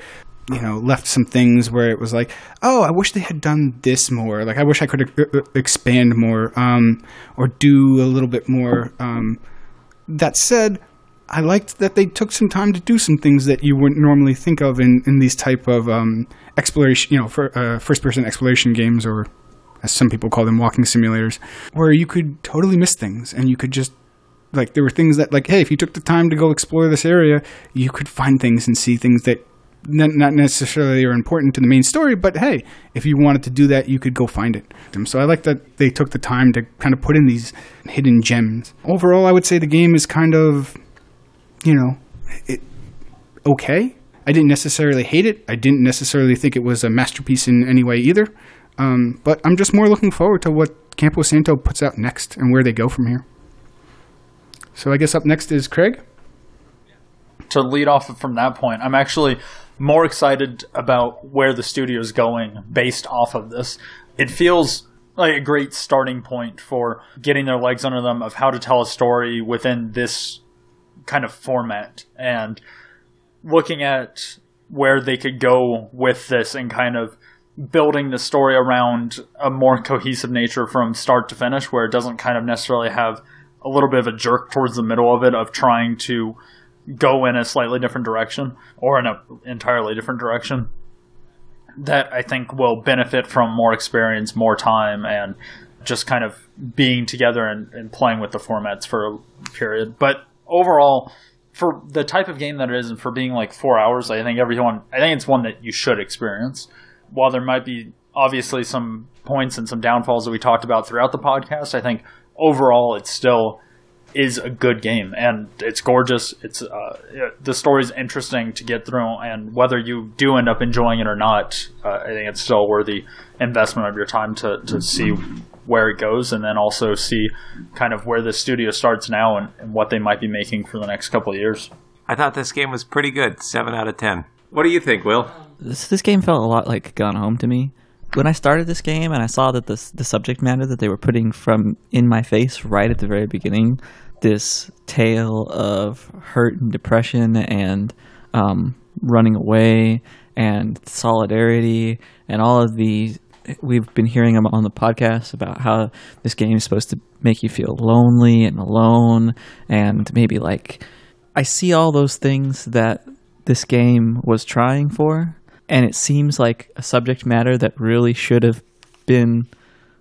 You know, left some things where it was like, oh, I wish they had done this more. Like, I wish I could uh, uh, expand more, um, or do a little bit more. Um, that said, I liked that they took some time to do some things that you wouldn't normally think of in, in these type of um, exploration, you know, for uh, first person exploration games, or as some people call them, walking simulators, where you could totally miss things and you could just like there were things that like, hey, if you took the time to go explore this area, you could find things and see things that not necessarily are important to the main story, but hey, if you wanted to do that, you could go find it. So I like that they took the time to kind of put in these hidden gems. Overall, I would say the game is kind of, you know, it okay. I didn't necessarily hate it. I didn't necessarily think it was a masterpiece in any way either. Um, but I'm just more looking forward to what Campo Santo puts out next and where they go from here. So I guess up next is Craig. to lead off from that point, I'm actually more excited about where the studio is going based off of this. It feels like a great starting point for getting their legs under them of how to tell a story within this kind of format and looking at where they could go with this and kind of building the story around a more cohesive nature from start to finish where it doesn't kind of necessarily have a little bit of a jerk towards the middle of it of trying to go in a slightly different direction or in an entirely different direction that I think will benefit from more experience, more time, and just kind of being together and, and playing with the formats for a period. But overall, for the type of game that it is and for being like four hours, I think everyone, I think it's one that you should experience. While there might be obviously some points and some downfalls that we talked about throughout the podcast, I think overall it still is a good game and it's gorgeous. It's uh, the story's interesting to get through, and whether you do end up enjoying it or not, uh, I think it's still worthy investment of your time to to see where it goes, and then also see kind of where the studio starts now and, and what they might be making for the next couple of years. I thought this game was pretty good. Seven out of ten. What do you think, Will? This this game felt a lot like Gone Home to me. When I started this game and I saw that this the subject matter that they were putting from in my face right at the very beginning, this tale of hurt and depression and um, running away and solidarity and all of the we've been hearing on the podcast about how this game is supposed to make you feel lonely and alone and maybe like I see all those things that this game was trying for, and it seems like a subject matter that really should have been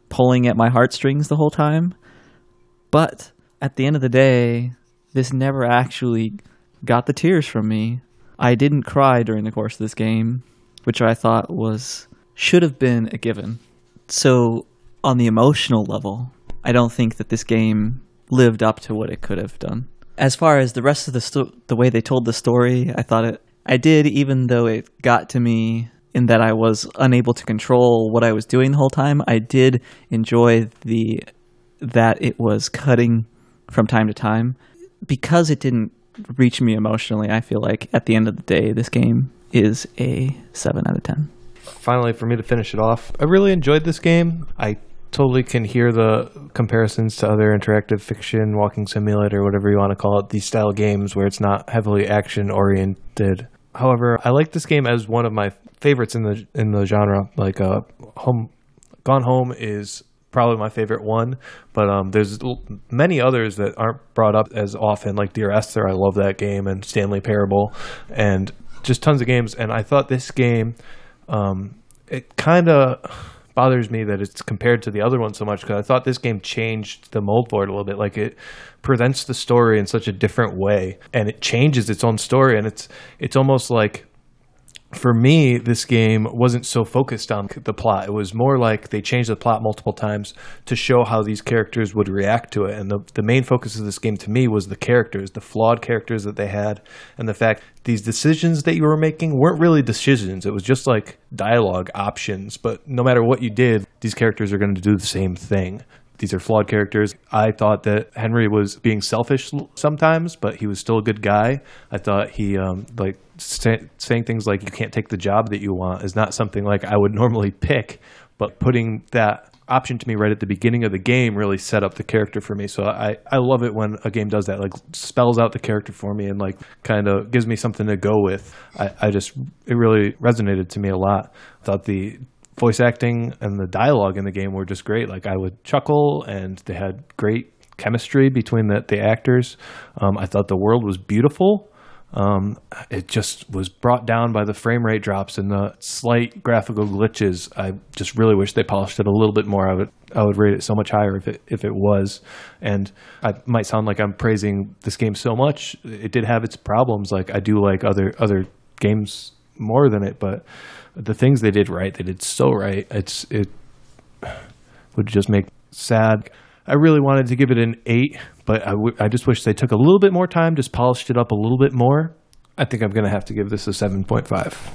pulling at my heartstrings the whole time. But at the end of the day, this never actually got the tears from me. I didn't cry during the course of this game, which I thought was should have been a given. So, on the emotional level, I don't think that this game lived up to what it could have done. As far as the rest of the sto- the way they told the story, I thought it I did even though it got to me in that I was unable to control what I was doing the whole time. I did enjoy the that it was cutting from time to time. Because it didn't reach me emotionally, I feel like at the end of the day, this game is a 7 out of 10. Finally for me to finish it off i really enjoyed this game. I totally can hear the comparisons to other interactive fiction walking simulator whatever you want to call it these style games where it's not heavily action oriented. However i like this game as one of my favorites in the in the genre. Like uh home gone home is probably my favorite one but um there's many others that aren't brought up as often like dear esther. I love that game and stanley parable and just tons of games. And i thought this game um, it kind of bothers me that it's compared to the other one so much because I thought this game changed the mold for it a little bit. Like it presents the story in such a different way, and it changes its own story, and it's it's almost like for me, this game wasn't so focused on the plot. It was more like they changed the plot multiple times to show how these characters would react to it. And the, the main focus of this game to me was the characters, the flawed characters that they had, and the fact these decisions that you were making weren't really decisions. It was just like dialogue options. But no matter what you did, these characters are going to do the same thing. These are flawed characters. I thought that Henry was being selfish sometimes, but he was still a good guy. I thought he um, like say, saying things like "you can't take the job that you want" is not something like I would normally pick. But putting that option to me right at the beginning of the game really set up the character for me. So I, I love it when a game does that, like spells out the character for me and like kind of gives me something to go with. I, I just it really resonated to me a lot. Thought the voice acting and the dialogue in the game were just great. Like I would chuckle, and they had great chemistry between the the actors. Um, I thought the world was beautiful. Um, it just was brought down by the frame rate drops and the slight graphical glitches. I just really wish they polished it a little bit more. I would I would rate it so much higher if it if it was. And I might sound like I'm praising this game so much. It did have its problems. Like I do like other other games more than it, but the things they did right, they did so right. It's it would just make sad. I really wanted to give it an eight, but I, w- I just wish they took a little bit more time, just polished it up a little bit more. I think I'm going to have to give this a 7.5.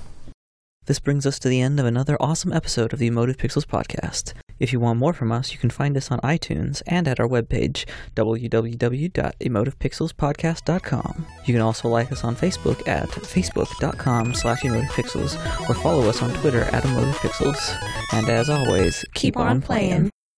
This brings us to the end of another awesome episode of the Emotive Pixels podcast. If you want more from us, you can find us on iTunes and at our webpage, www.emotivepixelspodcast.com. You can also like us on Facebook at facebook.com slash emotivepixels or follow us on Twitter at emotivepixels. And as always, keep, on playing.